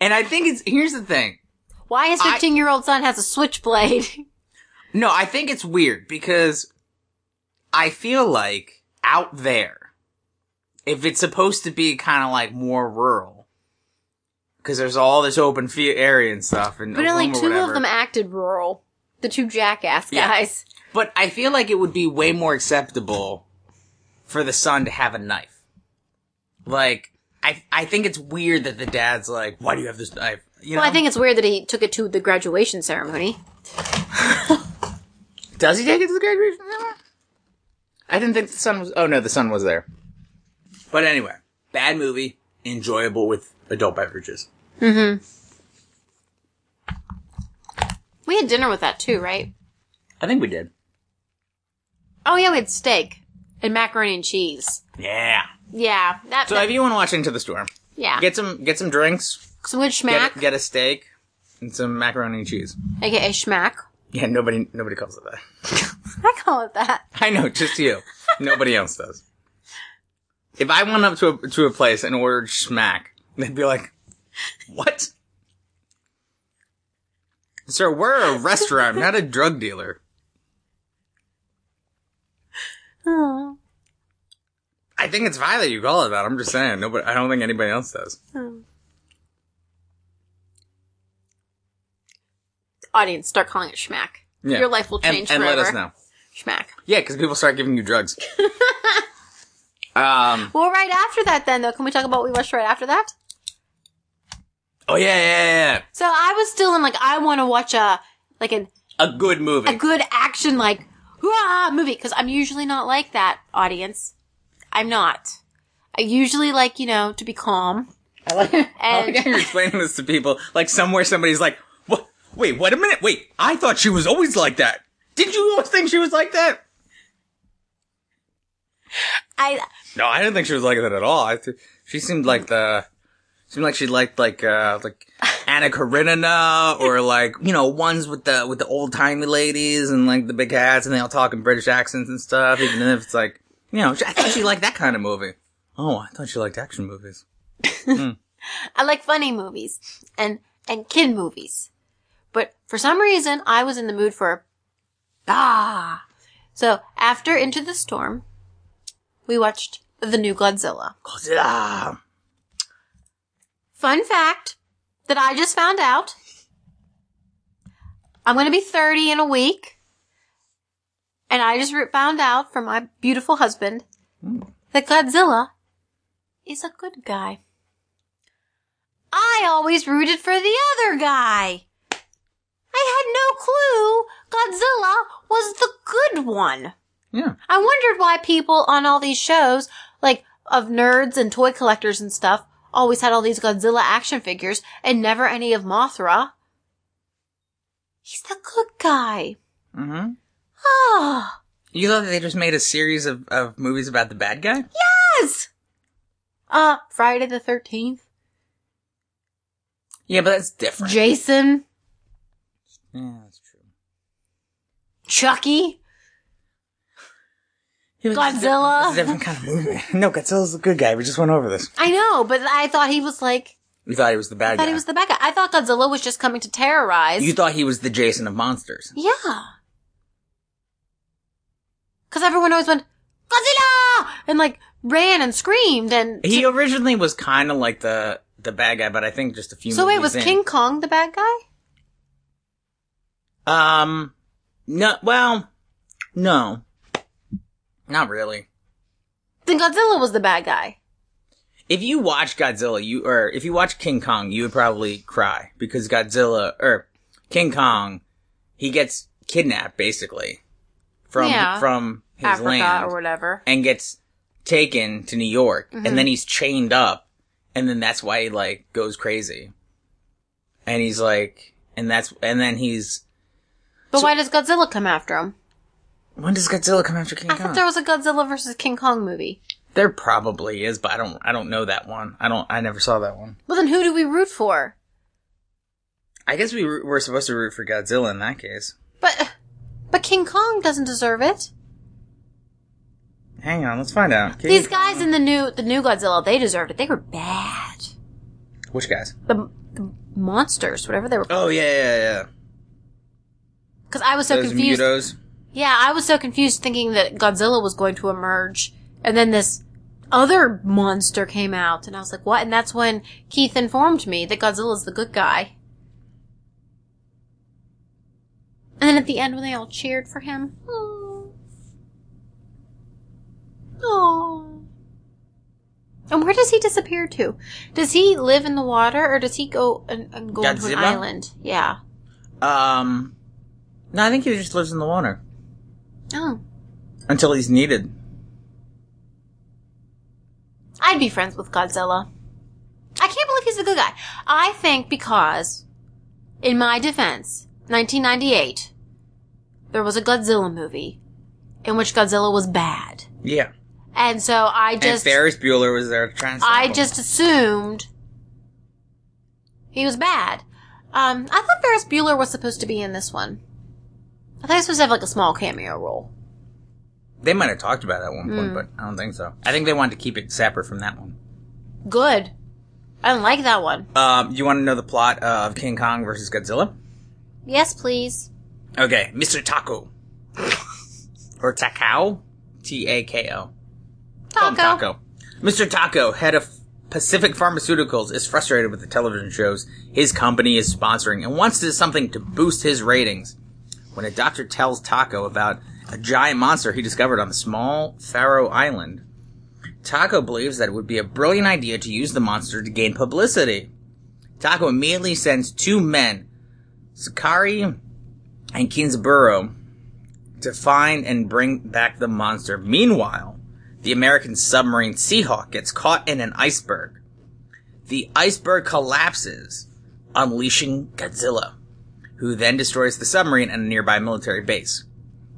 And I think it's here's the thing. Why his 15 year old son has a switchblade? No, I think it's weird because I feel like out there, if it's supposed to be kind of like more rural, because there's all this open field area and stuff, and but only Oklahoma, two whatever. of them acted rural. The two jackass Yeah. guys. But I feel like it would be way more acceptable for the son to have a knife. Like, I I think it's weird that the dad's like, "Why do you have this knife?" You Well, know? I think it's weird that he took it to the graduation ceremony. Does he take it to the graduation? Ceremony? I didn't think the son was. Oh no, the son was there. But anyway, bad movie, enjoyable with adult beverages. Mm-hmm. We had dinner with that too, right? I think we did. Oh yeah, we had steak and macaroni and cheese. Yeah. Yeah, that. So that- if you want to watch Into the Storm, yeah, get some get some drinks, some good get schmack, a, get a steak, and some macaroni and cheese. aka schmack. Yeah, nobody nobody calls it that. I call it that. I know, just you. Nobody else does. If I went up to a, to a place and ordered schmack, they'd be like, "What, sir? We're a restaurant, not a drug dealer." Oh. I think it's fine that you call it that. I'm just saying. Nobody. I don't think anybody else does. Audience, start calling it schmack. Yeah. Your life will And, change and forever. let us know. Schmack. Yeah, because people start giving you drugs. um. Well, right after that, then though, can we talk about what we watched right after that? Oh yeah, yeah, yeah. yeah. So I was still in like I want to watch a like an A good movie. a good action like hurrah movie because I'm usually not like that. Audience, I'm not. I usually like you know to be calm. I like, I And- like how you're explaining this to people. Like somewhere somebody's like, "What? Wait, wait a minute. Wait, I thought she was always like that. Did you always think she was like that? I No, I didn't think she was like that at all. I th- she seemed like the seemed like she liked like uh like Anna Karenina or like you know ones with the with the old timey ladies and like the big hats and they all talk in British accents and stuff. Even if it's like you know, I thought she liked that kind of movie. Oh, I thought she liked action movies. I like funny movies and and kid movies, but for some reason I was in the mood for ah. So after Into the Storm, we watched the new Godzilla. Godzilla. Fun fact that I just found out. I'm going to be 30 in a week. And I just found out from my beautiful husband mm. that Godzilla is a good guy. I always rooted for the other guy. I had no clue Godzilla was the good one. Yeah. I wondered why people on all these shows, like of nerds and toy collectors and stuff, always had all these Godzilla action figures and never any of Mothra. He's the good guy. Mm-hmm. Ah, You thought they just made a series of, of movies about the bad guy? yes. Uh, Friday the 13th. Yeah, but that's different. Jason. yeah, that's true. Chucky. Yeah, but it's a di- Godzilla. It's a different kind of movie. no, Godzilla's a good guy. We just went over this. I know, but I thought he was like, We thought he was the bad I thought guy. he was the bad guy. I thought Godzilla was just coming to terrorize. you thought he was the Jason of monsters. Yeah. Cause everyone always went, Godzilla! And like, ran and screamed and. He originally was kind of like the the bad guy, but I think just a few. so wait, movies was in- King Kong the bad guy? Um, no. Well, no, not really. Then Godzilla was the bad guy. If you watch Godzilla, you or if you watch King Kong, you would probably cry because Godzilla or King Kong, he gets kidnapped basically from Yeah. from his Africa land or whatever. and gets taken to New York, Mm-hmm. and then he's chained up, and then that's why he like goes crazy, and he's like, and that's and then he's But why does Godzilla come after him? When does Godzilla come after King I Kong? thought there was a Godzilla versus King Kong movie. There probably is, but I don't. I don't know that one. I don't. I never saw that one. Well, then who do we root for? I guess we were we're supposed to root for Godzilla in that case. But, but King Kong doesn't deserve it. Hang on, let's find out. King- These guys in the new, the new Godzilla, they deserved it. They were bad. Which guys? The, the monsters, whatever they were. Oh yeah, yeah, yeah. Because I was so Those confused. MUTOs. Yeah, I was so confused thinking that Godzilla was going to emerge, and then this other monster came out, and I was like, what? And that's when Keith informed me that Godzilla's the good guy. And then at the end, when they all cheered for him, oh, oh. And where does he disappear to? Does he live in the water, or does he go and, and go into an island? Yeah. Um, no, I think he just lives in the water Oh. until he's needed. I'd be friends with Godzilla. I can't believe he's a good guy. I think because, in my defense, 1998, there was a Godzilla movie in which Godzilla was bad. Yeah, And so I and just, Ferris Bueller was there to I him. just assumed he was bad. Um, I thought Ferris Bueller was supposed to be in this one. I thought he was supposed to have like a small cameo role. They might have talked about it at one Hmm. point, but I don't think so. I think they wanted to keep it separate from that one. Good. I don't like that one. Um, you want to know the plot of King Kong versus Godzilla? Yes, please. Okay, Mr. Taco. or Takao? T A K O. Taco. Taco. Mr. Taco, head of Pacific Pharmaceuticals, is frustrated with the television shows his company is sponsoring and wants to do something to boost his ratings. When a doctor tells Taco about a giant monster he discovered on the small Faro Island, Taco believes that it would be a brilliant idea to use the monster to gain publicity. Taco immediately sends two men, Sakurai and Kinsaburo, to find and bring back the monster. Meanwhile, the American submarine Seahawk gets caught in an iceberg. The iceberg collapses, unleashing Godzilla, who then destroys the submarine and a nearby military base.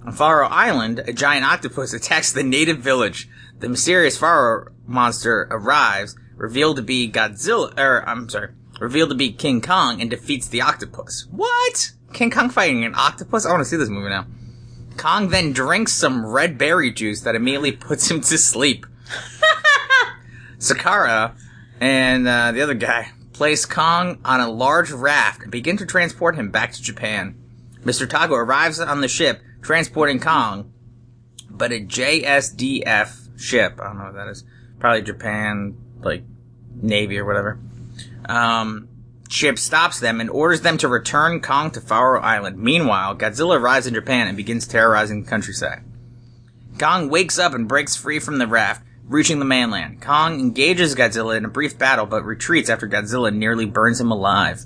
On Faro Island, a giant octopus attacks the native village. The mysterious Faro monster arrives, revealed to be Godzilla, or I'm sorry, revealed to be King Kong, and defeats the octopus. What? King Kong fighting an octopus? I want to see this movie now. Kong then drinks some red berry juice that immediately puts him to sleep. Sakara and uh, the other guy place Kong on a large raft and begin to transport him back to Japan. Mr. Tago arrives on the ship transporting Kong, but a JSDF ship, I don't know what that is, probably Japan, like, Navy or whatever, um, ship stops them and orders them to return Kong to Faro Island. Meanwhile, Godzilla arrives in Japan and begins terrorizing the countryside. Kong wakes up and breaks free from the raft, reaching the mainland. Kong engages Godzilla in a brief battle, but retreats after Godzilla nearly burns him alive.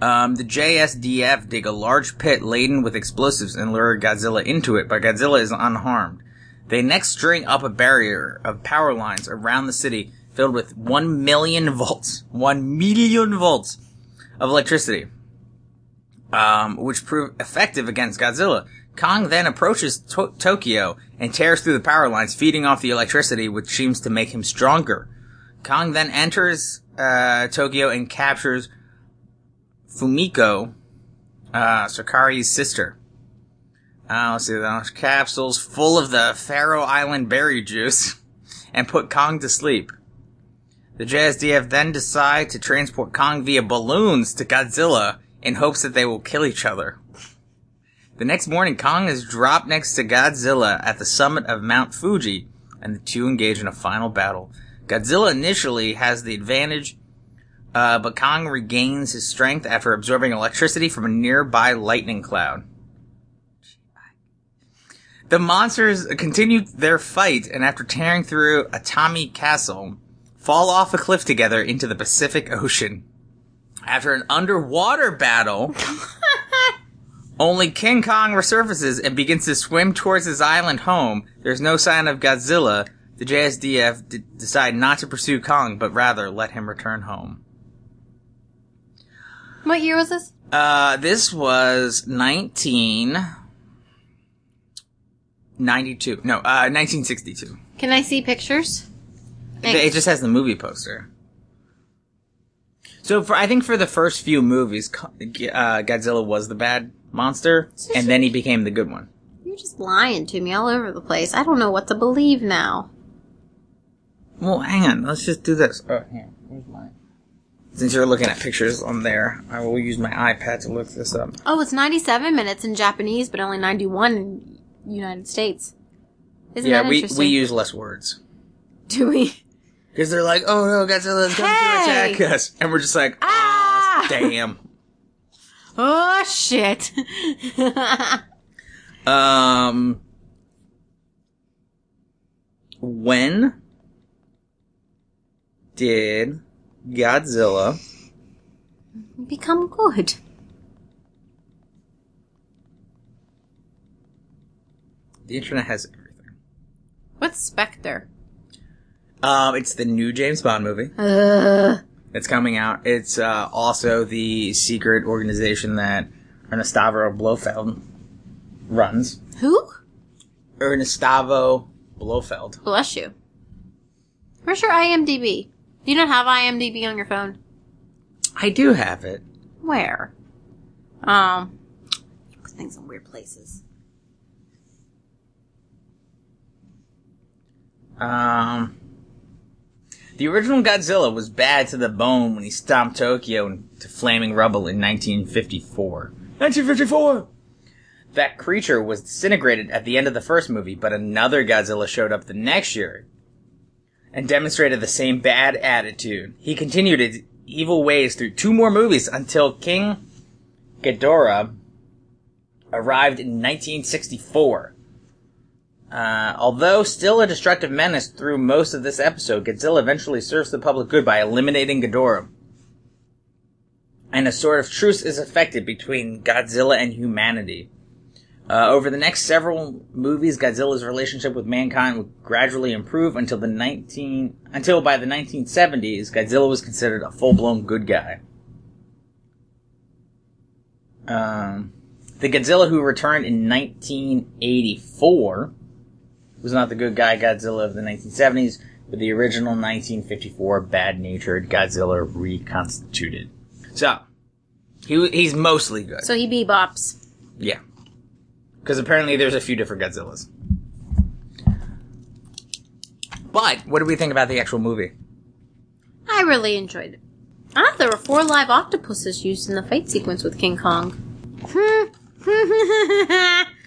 Um, the JSDF dig a large pit laden with explosives and lure Godzilla into it, but Godzilla is unharmed. They next string up a barrier of power lines around the city filled with 1 million volts, 1 million volts of electricity, um, which prove effective against Godzilla. Kong then approaches to- Tokyo and tears through the power lines, feeding off the electricity, which seems to make him stronger. Kong then enters uh, Tokyo and captures Fumiko, uh, Sakurai's sister. Uh, let's see, those capsules full of the Faro Island berry juice and put Kong to sleep. The JSDF then decide to transport Kong via balloons to Godzilla in hopes that they will kill each other. The next morning, Kong is dropped next to Godzilla at the summit of Mount Fuji, and the two engage in a final battle. Godzilla initially has the advantage, uh, but Kong regains his strength after absorbing electricity from a nearby lightning cloud. The monsters continue their fight, and after tearing through Atami Castle, fall off a cliff together into the Pacific Ocean. After an underwater battle, only King Kong resurfaces and begins to swim towards his island home. There's no sign of Godzilla. The JSDF d- decide not to pursue Kong, but rather let him return home. What year was this? Uh, this was 1992. No, uh, 1962. Can I see pictures? It, it just has the movie poster. So for I think for the first few movies, uh, Godzilla was the bad monster, and then he became the good one. You're just lying to me all over the place. I don't know what to believe now. Well, hang on. Let's just do this. Oh, here. Where's mine? Since you're looking at pictures on there, I will use my iPad to look this up. Oh, it's 97 minutes in Japanese, but only 91 in United States. Isn't yeah, that we interesting? we use less words Do we? because they're like, "Oh no, Godzilla's coming Hey! to attack us," and we're just like, Ah! "Damn." Oh, shit. Um, when did Godzilla Become good. The internet has everything. What's Spectre? Um, it's the new James Bond movie. Uh, It's coming out. It's uh, also the secret organization that Ernestavo Blofeld runs. who? Ernestavo Blofeld. Bless you. Where's your IMDb? Do you not have IMDb on your phone? I do have it. Where? Um, you put things in weird places. Um, the original Godzilla was bad to the bone when he stomped Tokyo into flaming rubble in 1954. 1954! That creature was disintegrated at the end of the first movie, but another Godzilla showed up the next year and demonstrated the same bad attitude. He continued his evil ways through two more movies until King Ghidorah arrived in 1964. Uh, although still a destructive menace through most of this episode, Godzilla eventually serves the public good by eliminating Ghidorah. And a sort of truce is effected between Godzilla and humanity. Uh, over the next several movies, Godzilla's relationship with mankind would gradually improve until the 19, until by the 1970s, Godzilla was considered a full-blown good guy. Um, the Godzilla who returned in 1984 was not the good guy Godzilla of the 1970s, but the original 1954 bad-natured Godzilla reconstituted. So, he, he's mostly good. So he bebops. Yeah. Because apparently there's a few different Godzillas. But, what do we think about the actual movie? I really enjoyed it. Thought there were four live octopuses used in the fight sequence with King Kong.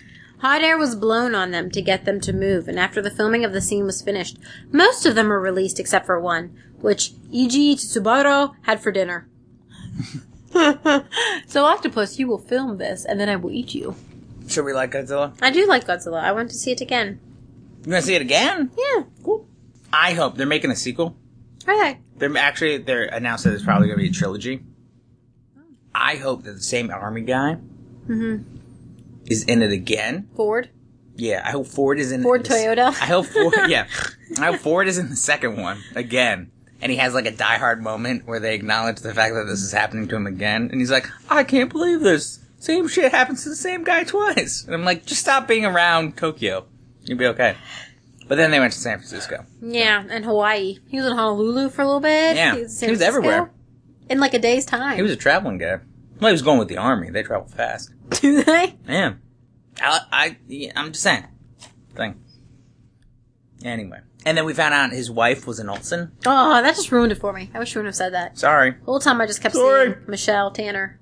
Hot air was blown on them to get them to move, and after the filming of the scene was finished, most of them were released except for one, which Eiji Tsuburaya had for dinner. so, Octopus, you will film this, and then I will eat you. Should we like Godzilla? I do like Godzilla. I want to see it again. You want to see it again? Yeah. Cool. I hope they're making a sequel. Okay. They're actually they're announced that it's probably going to be a trilogy. I hope that the same army guy Mm-hmm. Is in it again. Ford. Yeah, I hope Ford is in Ford this- Toyota. I hope Ford. Yeah, I hope Ford is in the second one again, and he has like a diehard moment where they acknowledge the fact that this is happening to him again, and he's like, "I can't believe this. Same shit happens to the same guy twice." And I'm like, "Just stop being around Tokyo. You'll be okay." But then they went to San Francisco. Yeah, and Hawaii. He was in Honolulu for a little bit. Yeah, in San he was everywhere. In like a day's time. He was a traveling guy. Well, he was going with the army. They travel fast. Do they? Yeah. I, I, yeah, I'm just saying. Thing. Anyway. And then we found out his wife was an Olsen. Oh, that just ruined it for me. I wish you wouldn't have said that. Sorry. The whole time I just kept Sorry. seeing Michelle Tanner.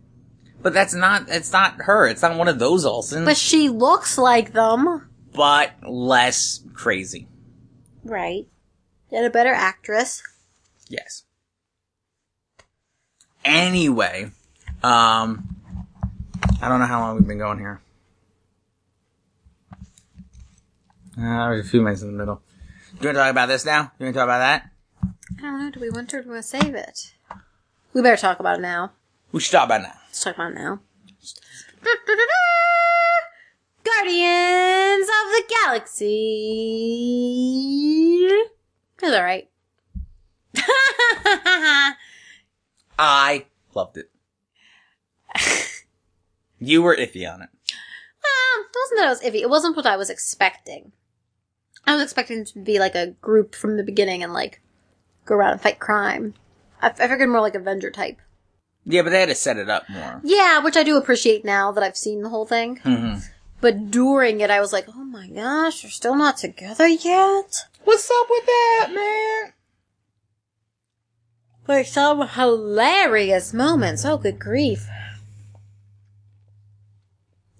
But that's not, it's not her. It's not one of those Olsens. But she looks like them. but less crazy. Right. And a better actress. Yes. Anyway, um, I don't know how long we've been going here. Uh, there's a few minutes in the middle. Do you want to talk about this now? Do you want to talk about that? I don't know. Do we want to or do we want to save it? We better talk about it now. We should talk about it now. Let's talk about it now. Guardians of the Galaxy. It's alright. I loved it. you were iffy on it. Um, it wasn't that I was iffy. It wasn't what I was expecting. I was expecting it to be like a group from the beginning and like go around and fight crime. I, I figured more like Avenger type. Yeah, but they had to set it up more. Yeah, which I do appreciate now that I've seen the whole thing. hmm But during it, I was like, oh my gosh, they're still not together yet? What's up with that, man? Like some hilarious moments. Oh, good grief.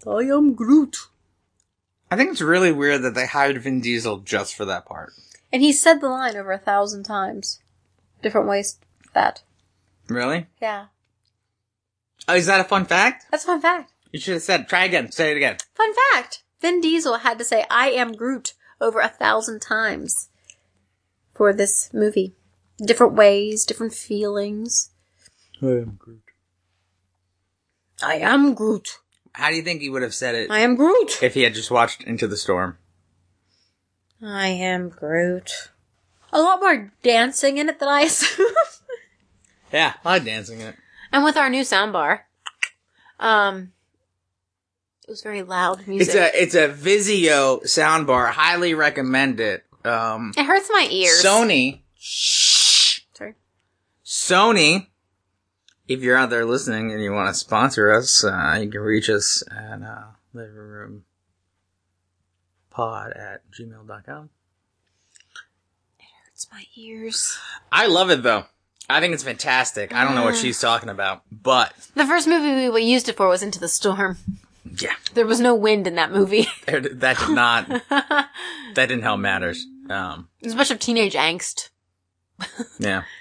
I am Groot. I think it's really weird that they hired Vin Diesel just for that part. And he said the line over a thousand times. Different ways that. Really? Yeah. Oh, is that a fun fact? That's a fun fact. You should have said. Try again. Say it again. Fun fact. Vin Diesel had to say, I am Groot over a thousand times for this movie. Different ways, different feelings. I am Groot. I am Groot. How do you think he would have said it I am Groot. if he had just watched Into the Storm? I am Groot. A lot more dancing in it than I assumed. Yeah, a lot of dancing in it. and with our new soundbar, um, it was very loud music. It's a it's a Vizio soundbar. Highly recommend it. Um, it hurts my ears. Sony. Shh. Sorry. Sony. If you're out there listening and you want to sponsor us, uh, you can reach us at uh, living room pod at gmail.com. It hurts my ears. I love it though. I think it's fantastic. I don't know what she's talking about, but The first movie we used it for was Into the Storm. yeah, There was no wind in that movie. there- that did not, that didn't help matters. Um, There's a bunch of teenage angst. yeah.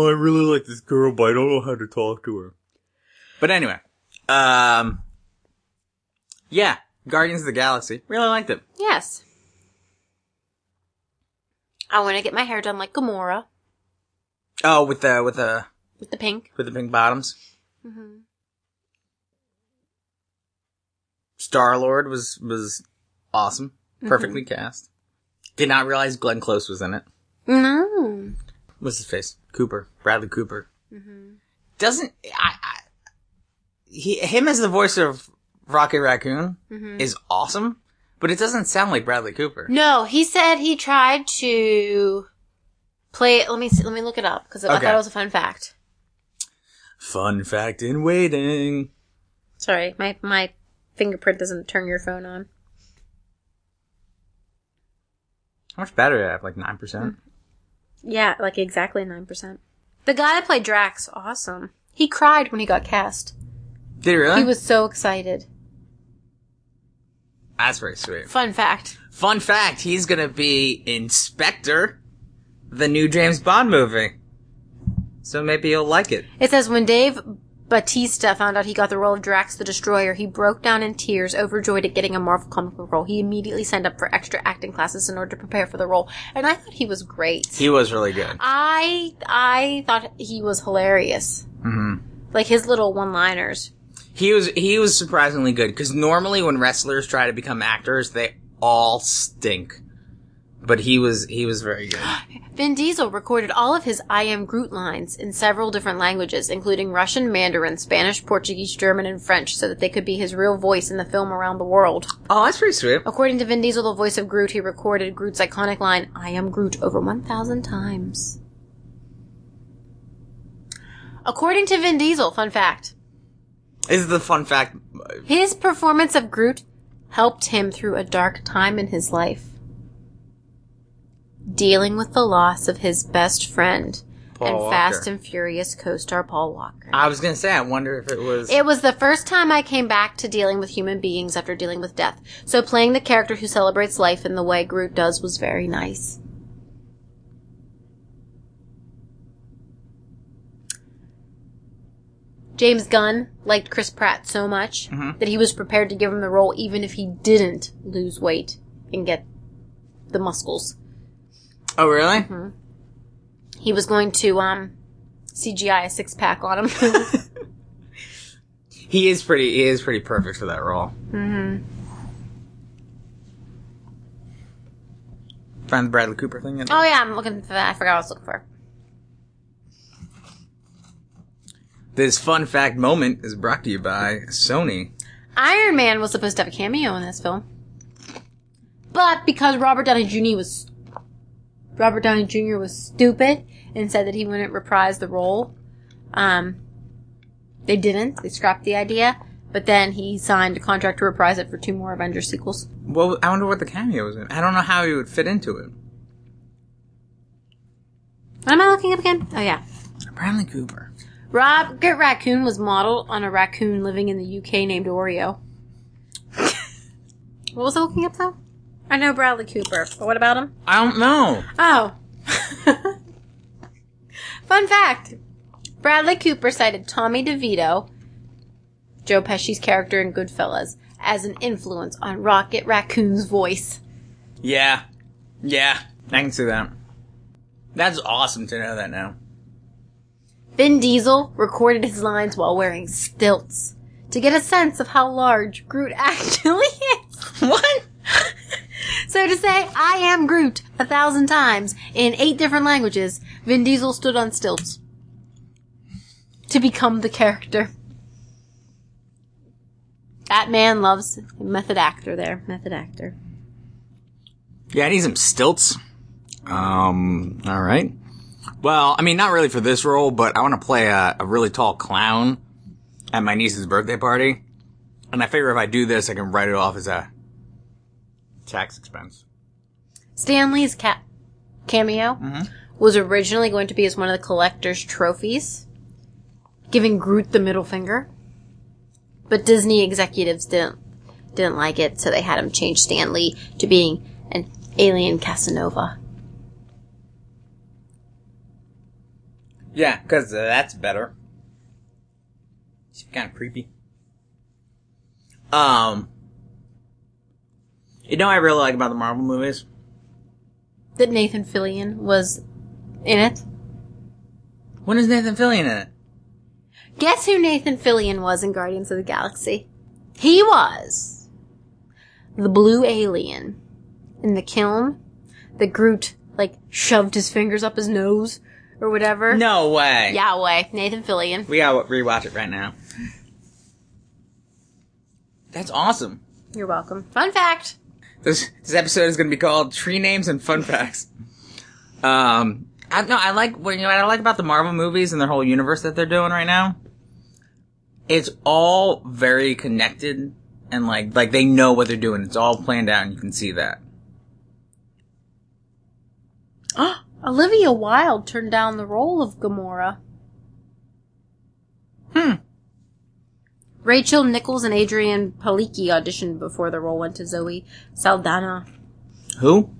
Oh, I really like this girl, but I don't know how to talk to her. But anyway, um, yeah, Guardians of the Galaxy. Really liked it. Yes. I want to get my hair done like Gamora Oh, with the with the with the pink. with the pink bottoms. Mm-hmm. Star Lord was was awesome, perfectly cast. Did not realize Glenn Close was in it. No. What's his face? Cooper, Bradley Cooper. Mm-hmm. Doesn't I, I? He him as the voice of Rocket Raccoon is awesome, but it doesn't sound like Bradley Cooper. No, he said he tried to play. Let me see, let me look it up because I thought it was a fun fact. Fun fact in waiting. Sorry, my my fingerprint doesn't turn your phone on. How much battery do I have? Like nine percent. Yeah, like exactly nine percent. The guy that played Drax, awesome. He cried when he got cast. Did he really? He was so excited. That's very sweet. Fun fact. Fun fact: He's gonna be in Spectre, the new James Bond movie. So maybe you'll like it. It says when Dave Bautista found out he got the role of Drax the Destroyer, he broke down in tears, overjoyed at getting a Marvel comic book role. He immediately signed up for extra acting classes in order to prepare for the role, and I thought he was great. He was really good. I I thought he was hilarious. hmm Like his little one-liners. He was he was surprisingly good because normally when wrestlers try to become actors, they all stink. But he was he was very good. Vin Diesel recorded all of his I Am Groot lines in several different languages, including Russian, Mandarin, Spanish, Portuguese, German, and French, so that they could be his real voice in the film around the world. Oh, that's pretty sweet. According to Vin Diesel, the voice of Groot, he recorded Groot's iconic line, I am Groot, over 1,000 times. According to Vin Diesel, fun fact, This is the fun fact. his performance of Groot helped him through a dark time in his life. Dealing with the loss of his best friend Paul and Walker. Fast and Furious co-star Paul Walker. I was gonna say, I wonder if it was. It was the first time I came back to dealing with human beings after dealing with death. So playing the character who celebrates life in the way Groot does was very nice. James Gunn liked Chris Pratt so much Mhm. that he was prepared to give him the role even if he didn't lose weight and get the muscles. Oh, really? He was going to um CGI a six pack on him. He is pretty. He is pretty perfect for that role. Mm-hmm. Find the Bradley Cooper thing. Oh yeah, I'm looking for that. I forgot what I was looking for. This fun fact moment is brought to you by Sony. Iron Man was supposed to have a cameo in this film. But because Robert Downey Jr. was Robert Downey Jr. was stupid and said that he wouldn't reprise the role, um, they didn't. They scrapped the idea. But then he signed a contract to reprise it for two more Avengers sequels. Well, I wonder what the cameo was in. I don't know how he would fit into it. What am I looking up again? Oh yeah. Bradley Cooper. Rocket Raccoon was modeled on a raccoon living in the UK named Oreo. what was I looking up though? I know Bradley Cooper, but what about him? I don't know. Oh. Fun fact. Bradley Cooper cited Tommy DeVito, Joe Pesci's character in Goodfellas, as an influence on Rocket Raccoon's voice. Yeah, yeah, I can see that. That's awesome to know that now. Vin Diesel recorded his lines while wearing stilts to get a sense of how large Groot actually is. What? So to say, I am Groot a thousand times in eight different languages, Vin Diesel stood on stilts. To become the character. That man loves method actor there. Method actor. Yeah, I need some stilts. Um, all right. Well, I mean, not really for this role, but I want to play a, a really tall clown at my niece's birthday party. And I figure if I do this, I can write it off as a tax expense. Stan Lee's ca- cameo was originally going to be as one of the collector's trophies, giving Groot the middle finger. But Disney executives didn't didn't like it, so they had him change Stan Lee to being an alien Casanova. Yeah, because uh, that's better. It's kind of creepy. Um, you know, what I really like about the Marvel movies. That Nathan Fillion was in it. When is Nathan Fillion in it? Guess who Nathan Fillion was in Guardians of the Galaxy? He was the blue alien in the kiln that Groot like shoved his fingers up his nose or whatever. No way. Yahweh, Nathan Fillion. We gotta rewatch it right now. That's awesome. You're welcome. Fun fact. This this episode is gonna be called Tree Names and Fun Facts. Um, I no, I like what you know what I like about the Marvel movies and their whole universe that they're doing right now. It's all very connected and like like they know what they're doing. It's all planned out, and you can see that. Olivia Wilde turned down the role of Gamora. Hmm. Rachel Nichols and Adrianne Palicki auditioned before the role went to Zoe Saldana. Who?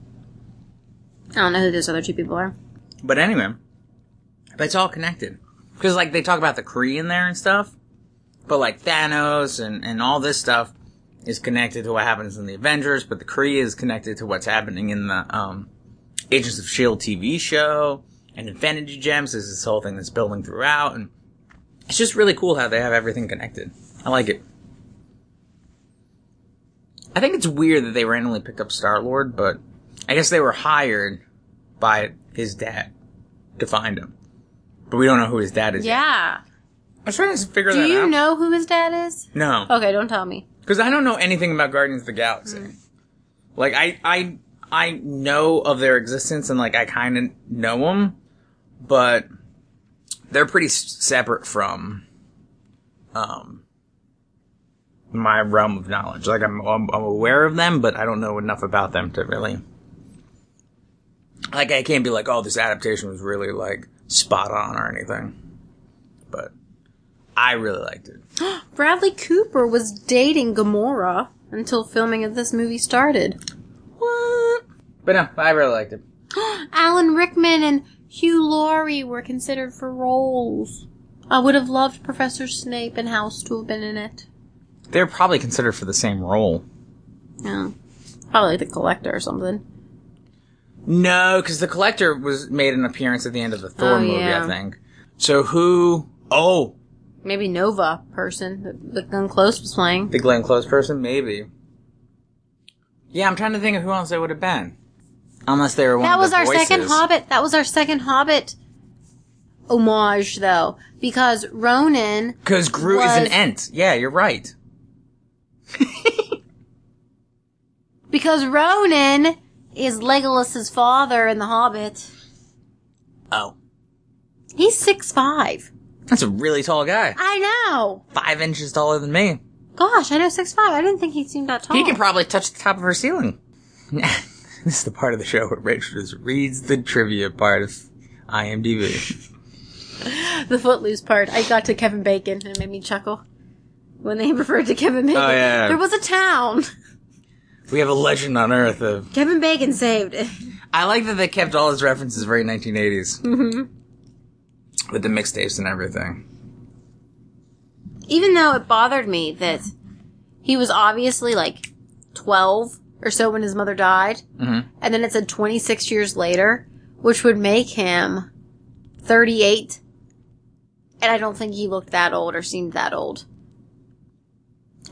I don't know who those other two people are. But anyway, but it's all connected because like they talk about the Kree in there and stuff. But like Thanos and, and all this stuff is connected to what happens in the Avengers, but the Kree is connected to what's happening in the um, Agents of Shield TV show and Infinity Gems is this whole thing that's building throughout, and it's just really cool how they have everything connected. I like it. I think it's weird that they randomly picked up Star Lord, but I guess they were hired by his dad to find him. But we don't know who his dad is. yet. Yeah. I was trying to figure out Do you know who his dad is? No. Okay, don't tell me. Because I don't know anything about Guardians of the Galaxy. Like I, I, I know of their existence and like I kind of know them, but they're pretty separate from, um, my realm of knowledge. Like I'm, I'm, I'm aware of them, but I don't know enough about them to really. Like I can't be like, oh, this adaptation was really like spot on or anything. But I really liked it. Bradley Cooper was dating Gamora until filming of this movie started. What? But no, I really liked it. Alan Rickman and Hugh Laurie were considered for roles. I would have loved Professor Snape and House to have been in it. They're probably considered for the same role. Yeah. Probably the collector or something. No, because the collector was made an appearance at the end of the Thor Oh, movie, yeah. I think. So who? Oh, Maybe Nova person that, that Glenn Close was playing. the Glenn Close person, maybe. Yeah, I'm trying to think of who else they would have been. Unless they were one the That was the our second. Hobbit. That was our second Hobbit homage, though, because Ronan. Because Groot is an Ent. Yeah, you're right. Because Ronan is Legolas's father in The Hobbit. Oh, He's six five. that's a really tall guy. I know. Five inches taller than me. Gosh, I know six five. I didn't think he seemed that tall. He can probably touch the top of her ceiling. this is the part of the show where Rich just reads the trivia part of IMDb. the footloose part. I got to Kevin Bacon and it made me chuckle when they referred to Kevin Bacon. Oh, yeah. There was a town. We have a legend on Earth of. Kevin Bacon saved it. I like that they kept all his references very 1980s. Mm-hmm. With the mixtapes and everything. Even though it bothered me that he was obviously like 12 or so when his mother died, Mhm. and then it said 26 years later, which would make him 38. And I don't think he looked that old or seemed that old.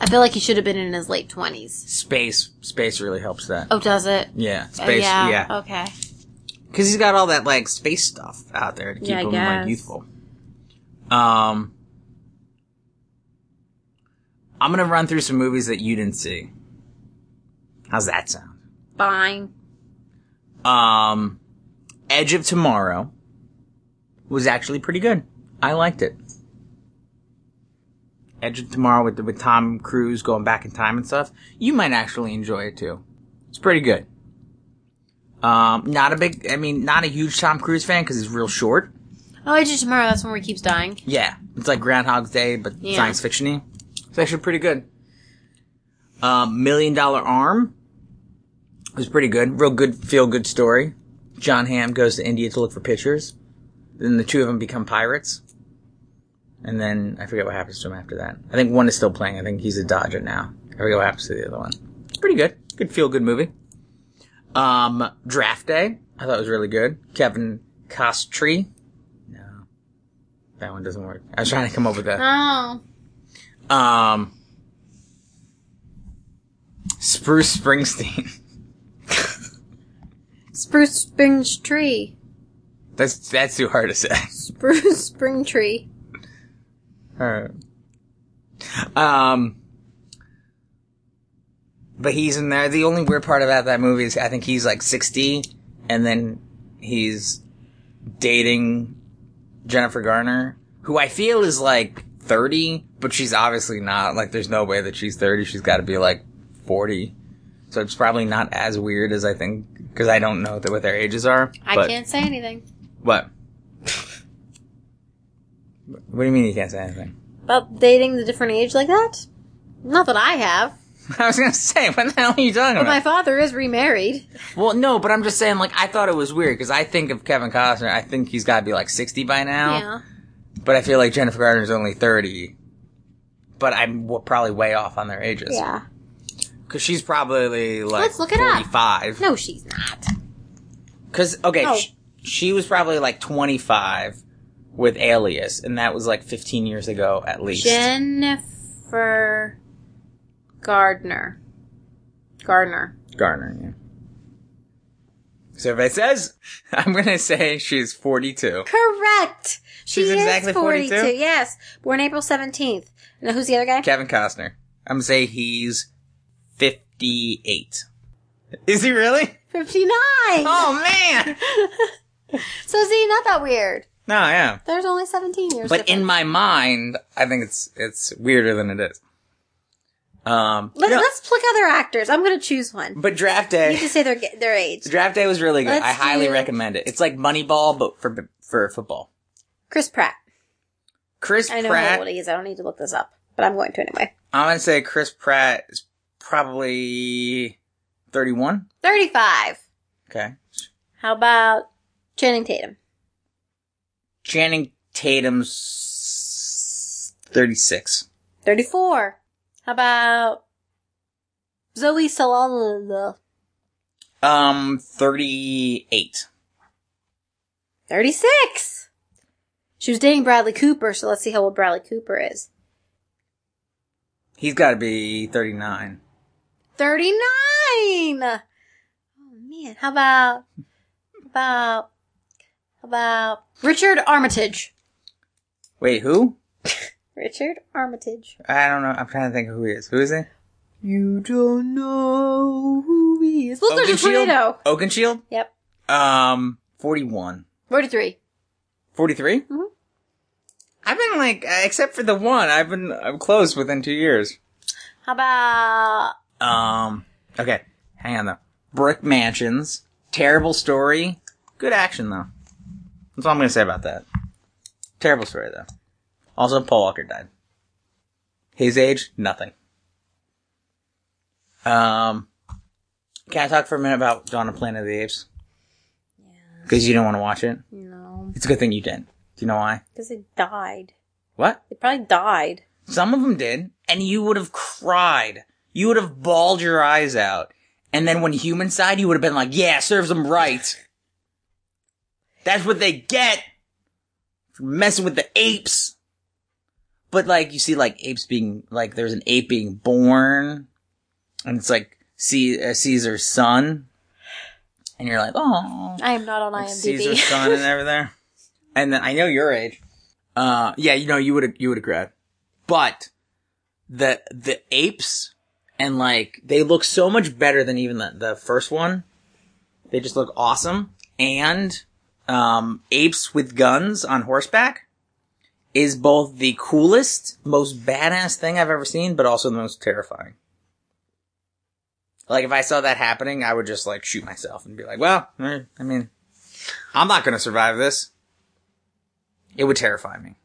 I feel like he should have been in his late 20s. Space. Space really helps that. Oh, does it? Yeah. Oh, Space. yeah. yeah. Okay. Because he's got all that, like, space stuff out there to keep Yeah, I him, guess. like, youthful. Um. I'm gonna run through some movies that you didn't see. How's that sound? Fine. Um, Edge of Tomorrow was actually pretty good. I liked it. Edge of Tomorrow with with Tom Cruise going back in time and stuff. You might actually enjoy it too. It's pretty good. Um, not a big, I mean, not a huge Tom Cruise fan because he's real short. Oh, I do tomorrow. That's when he keeps dying. Yeah, it's like Groundhog's Day, but Yeah. science fictiony. It's actually pretty good. Um, Million Dollar Arm It was pretty good. Real good, feel good story. Jon Hamm goes to India to look for pictures. Then the two of them become pirates. And then I forget what happens to him after that. I think one is still playing. I think he's a Dodger now. I forget what happens to the other one. Pretty good. Good feel good movie. Um, Draft Day. I thought it was really good. Kevin Costry. No. That one doesn't work. I was trying to come up with that. Oh. Um, Spruce Springsteen. Spruce Spring Tree. That's that's too hard to say. Spruce Spring Tree. Alright. Um, but he's in there. The only weird part about that movie is I think he's like sixty, and then he's dating Jennifer Garner, who I feel is like thirty, but she's obviously not. Like, there's no way that she's thirty. She's got to be like forty. So it's probably not as weird as I think because I don't know that what their ages are. I but- can't say anything What? What do you mean you can't say anything? about dating the different age like that. Not that I have, I was gonna say, what the hell are you talking but my father is remarried. well, no, but I'm just saying, like, I thought it was weird because I think of Kevin Costner, I think he's got to be like 60 by now. Yeah. But I feel like Jennifer Garner's only 30. but I'm w- probably way off on their ages. Yeah. Because she's probably like Let's look it up. 45. No, she's not. Because, okay, No. sh- she was probably like 25 with Alias, and that was like 15 years ago at least. Jennifer Gardner. Gardner. Garner, yeah. So if it says, I'm gonna say she's 42. Correct. She She's is exactly 42? Yes. Born April 17th. Now, who's the other guy? Kevin Costner. I'm gonna say he's 58. Is he really? 59. Oh man! So, see, not that weird. No, yeah. There's only 17 years. But in my mind, I think it's it's weirder than it is. Um, Let, no, Let's pick other actors. I'm going to choose one. but Draft Day. You just say their their age. Draft Day was really good. Let's I highly do- recommend it. It's like Moneyball, but for for football. Chris Pratt. Chris I know Pratt. how old he is. I don't need to look this up, but I'm going to anyway. I'm gonna say Chris Pratt is probably 31. 35. Okay. How about Channing Tatum? Channing Tatum's 36. 34. How about Zoe Saldana? Um, 38. 36. She was dating Bradley Cooper, so let's see how old Bradley Cooper is. He's got to be 39. 39! Oh man, how about, how about, about Richard Armitage? Wait, who? Richard Armitage. I don't know. I'm trying to think of who he is. Who is he? You don't know who he is. Well, there's a Oakenshield? tornado. Oakenshield? Yep. Um, 41. 43. 43? Mhm. I've been like, uh, except for the one, I've been, I'm close within two years. How about Um, okay. Hang on though. Brick Mansions. Terrible story. Good action though. That's all I'm gonna say about that. Terrible story though. Also, Paul Walker died. His age, nothing. Um, can I talk for a minute about Dawn of Planet of the Apes? Yeah. Because you don't want to watch it. no? It's a good thing you didn't. Do you know why? Because they died. What? They probably died. Some of them did, and you would have cried. You would have bawled your eyes out. And then when human side, you would have been like, yeah, serves them right. That's what they get for messing with the apes. But like, you see like apes being, like there's an ape being born, and it's like C- uh, Caesar's son. And you're like, oh, I am not on like IMDb. Caesar's son and everything. And then I know your age. Uh, yeah, you know, you would have, you would have. But the, the apes and like, they look so much better than even the, the first one. They just look awesome. And, um, apes with guns on horseback is both the coolest, most badass thing I've ever seen, but also the most terrifying. Like if I saw that happening, I would just like shoot myself and be like, well, eh, I mean, I'm not gonna survive this. It would terrify me.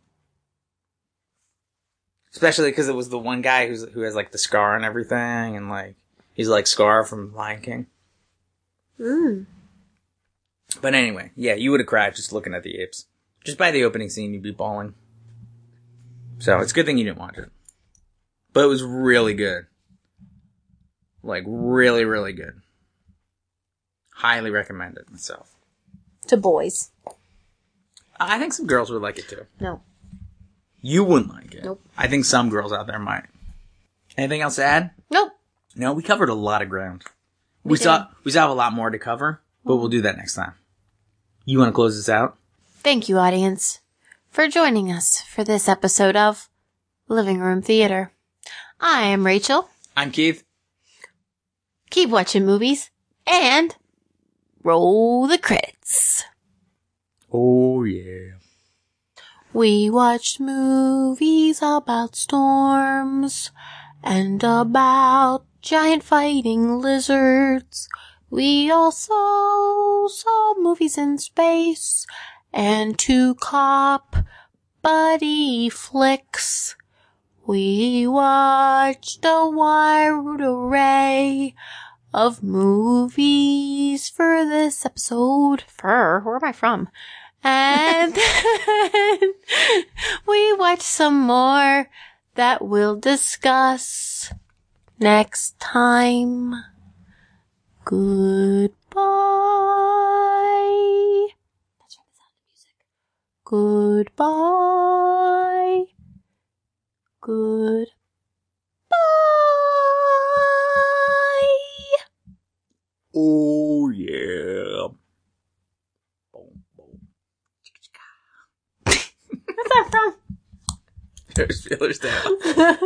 Especially because it was the one guy who's, who has like the scar and everything, and like, he's like Scar from Lion King. Mm. But anyway, yeah, you would have cried just looking at the apes. Just by the opening scene, you'd be bawling. So it's a good thing you didn't watch it. But it was really good. Like, really, really good. Highly recommend it myself. To boys. I think some girls would like it too. No. You wouldn't like it. Nope. I think some girls out there might. Anything else to add? Nope. No, we covered a lot of ground. We, We saw we still have a lot more to cover, but we'll do that next time. You want to close this out? Thank you, audience, for joining us for this episode of Living Room Theater. I am Rachel. I'm Keith. Keep watching movies and roll the credits. Oh yeah. We watched movies about storms and about giant fighting lizards. We also saw movies in space and two cop buddy flicks. We watched a wide array of movies for this episode. Fur, where am I from? And then we watched some more that we'll discuss next time. Goodbye. That's from the sound of music. Goodbye. Goodbye. Oh yeah. Boom, boom. What's that from? Ferris Bueller's Day Off.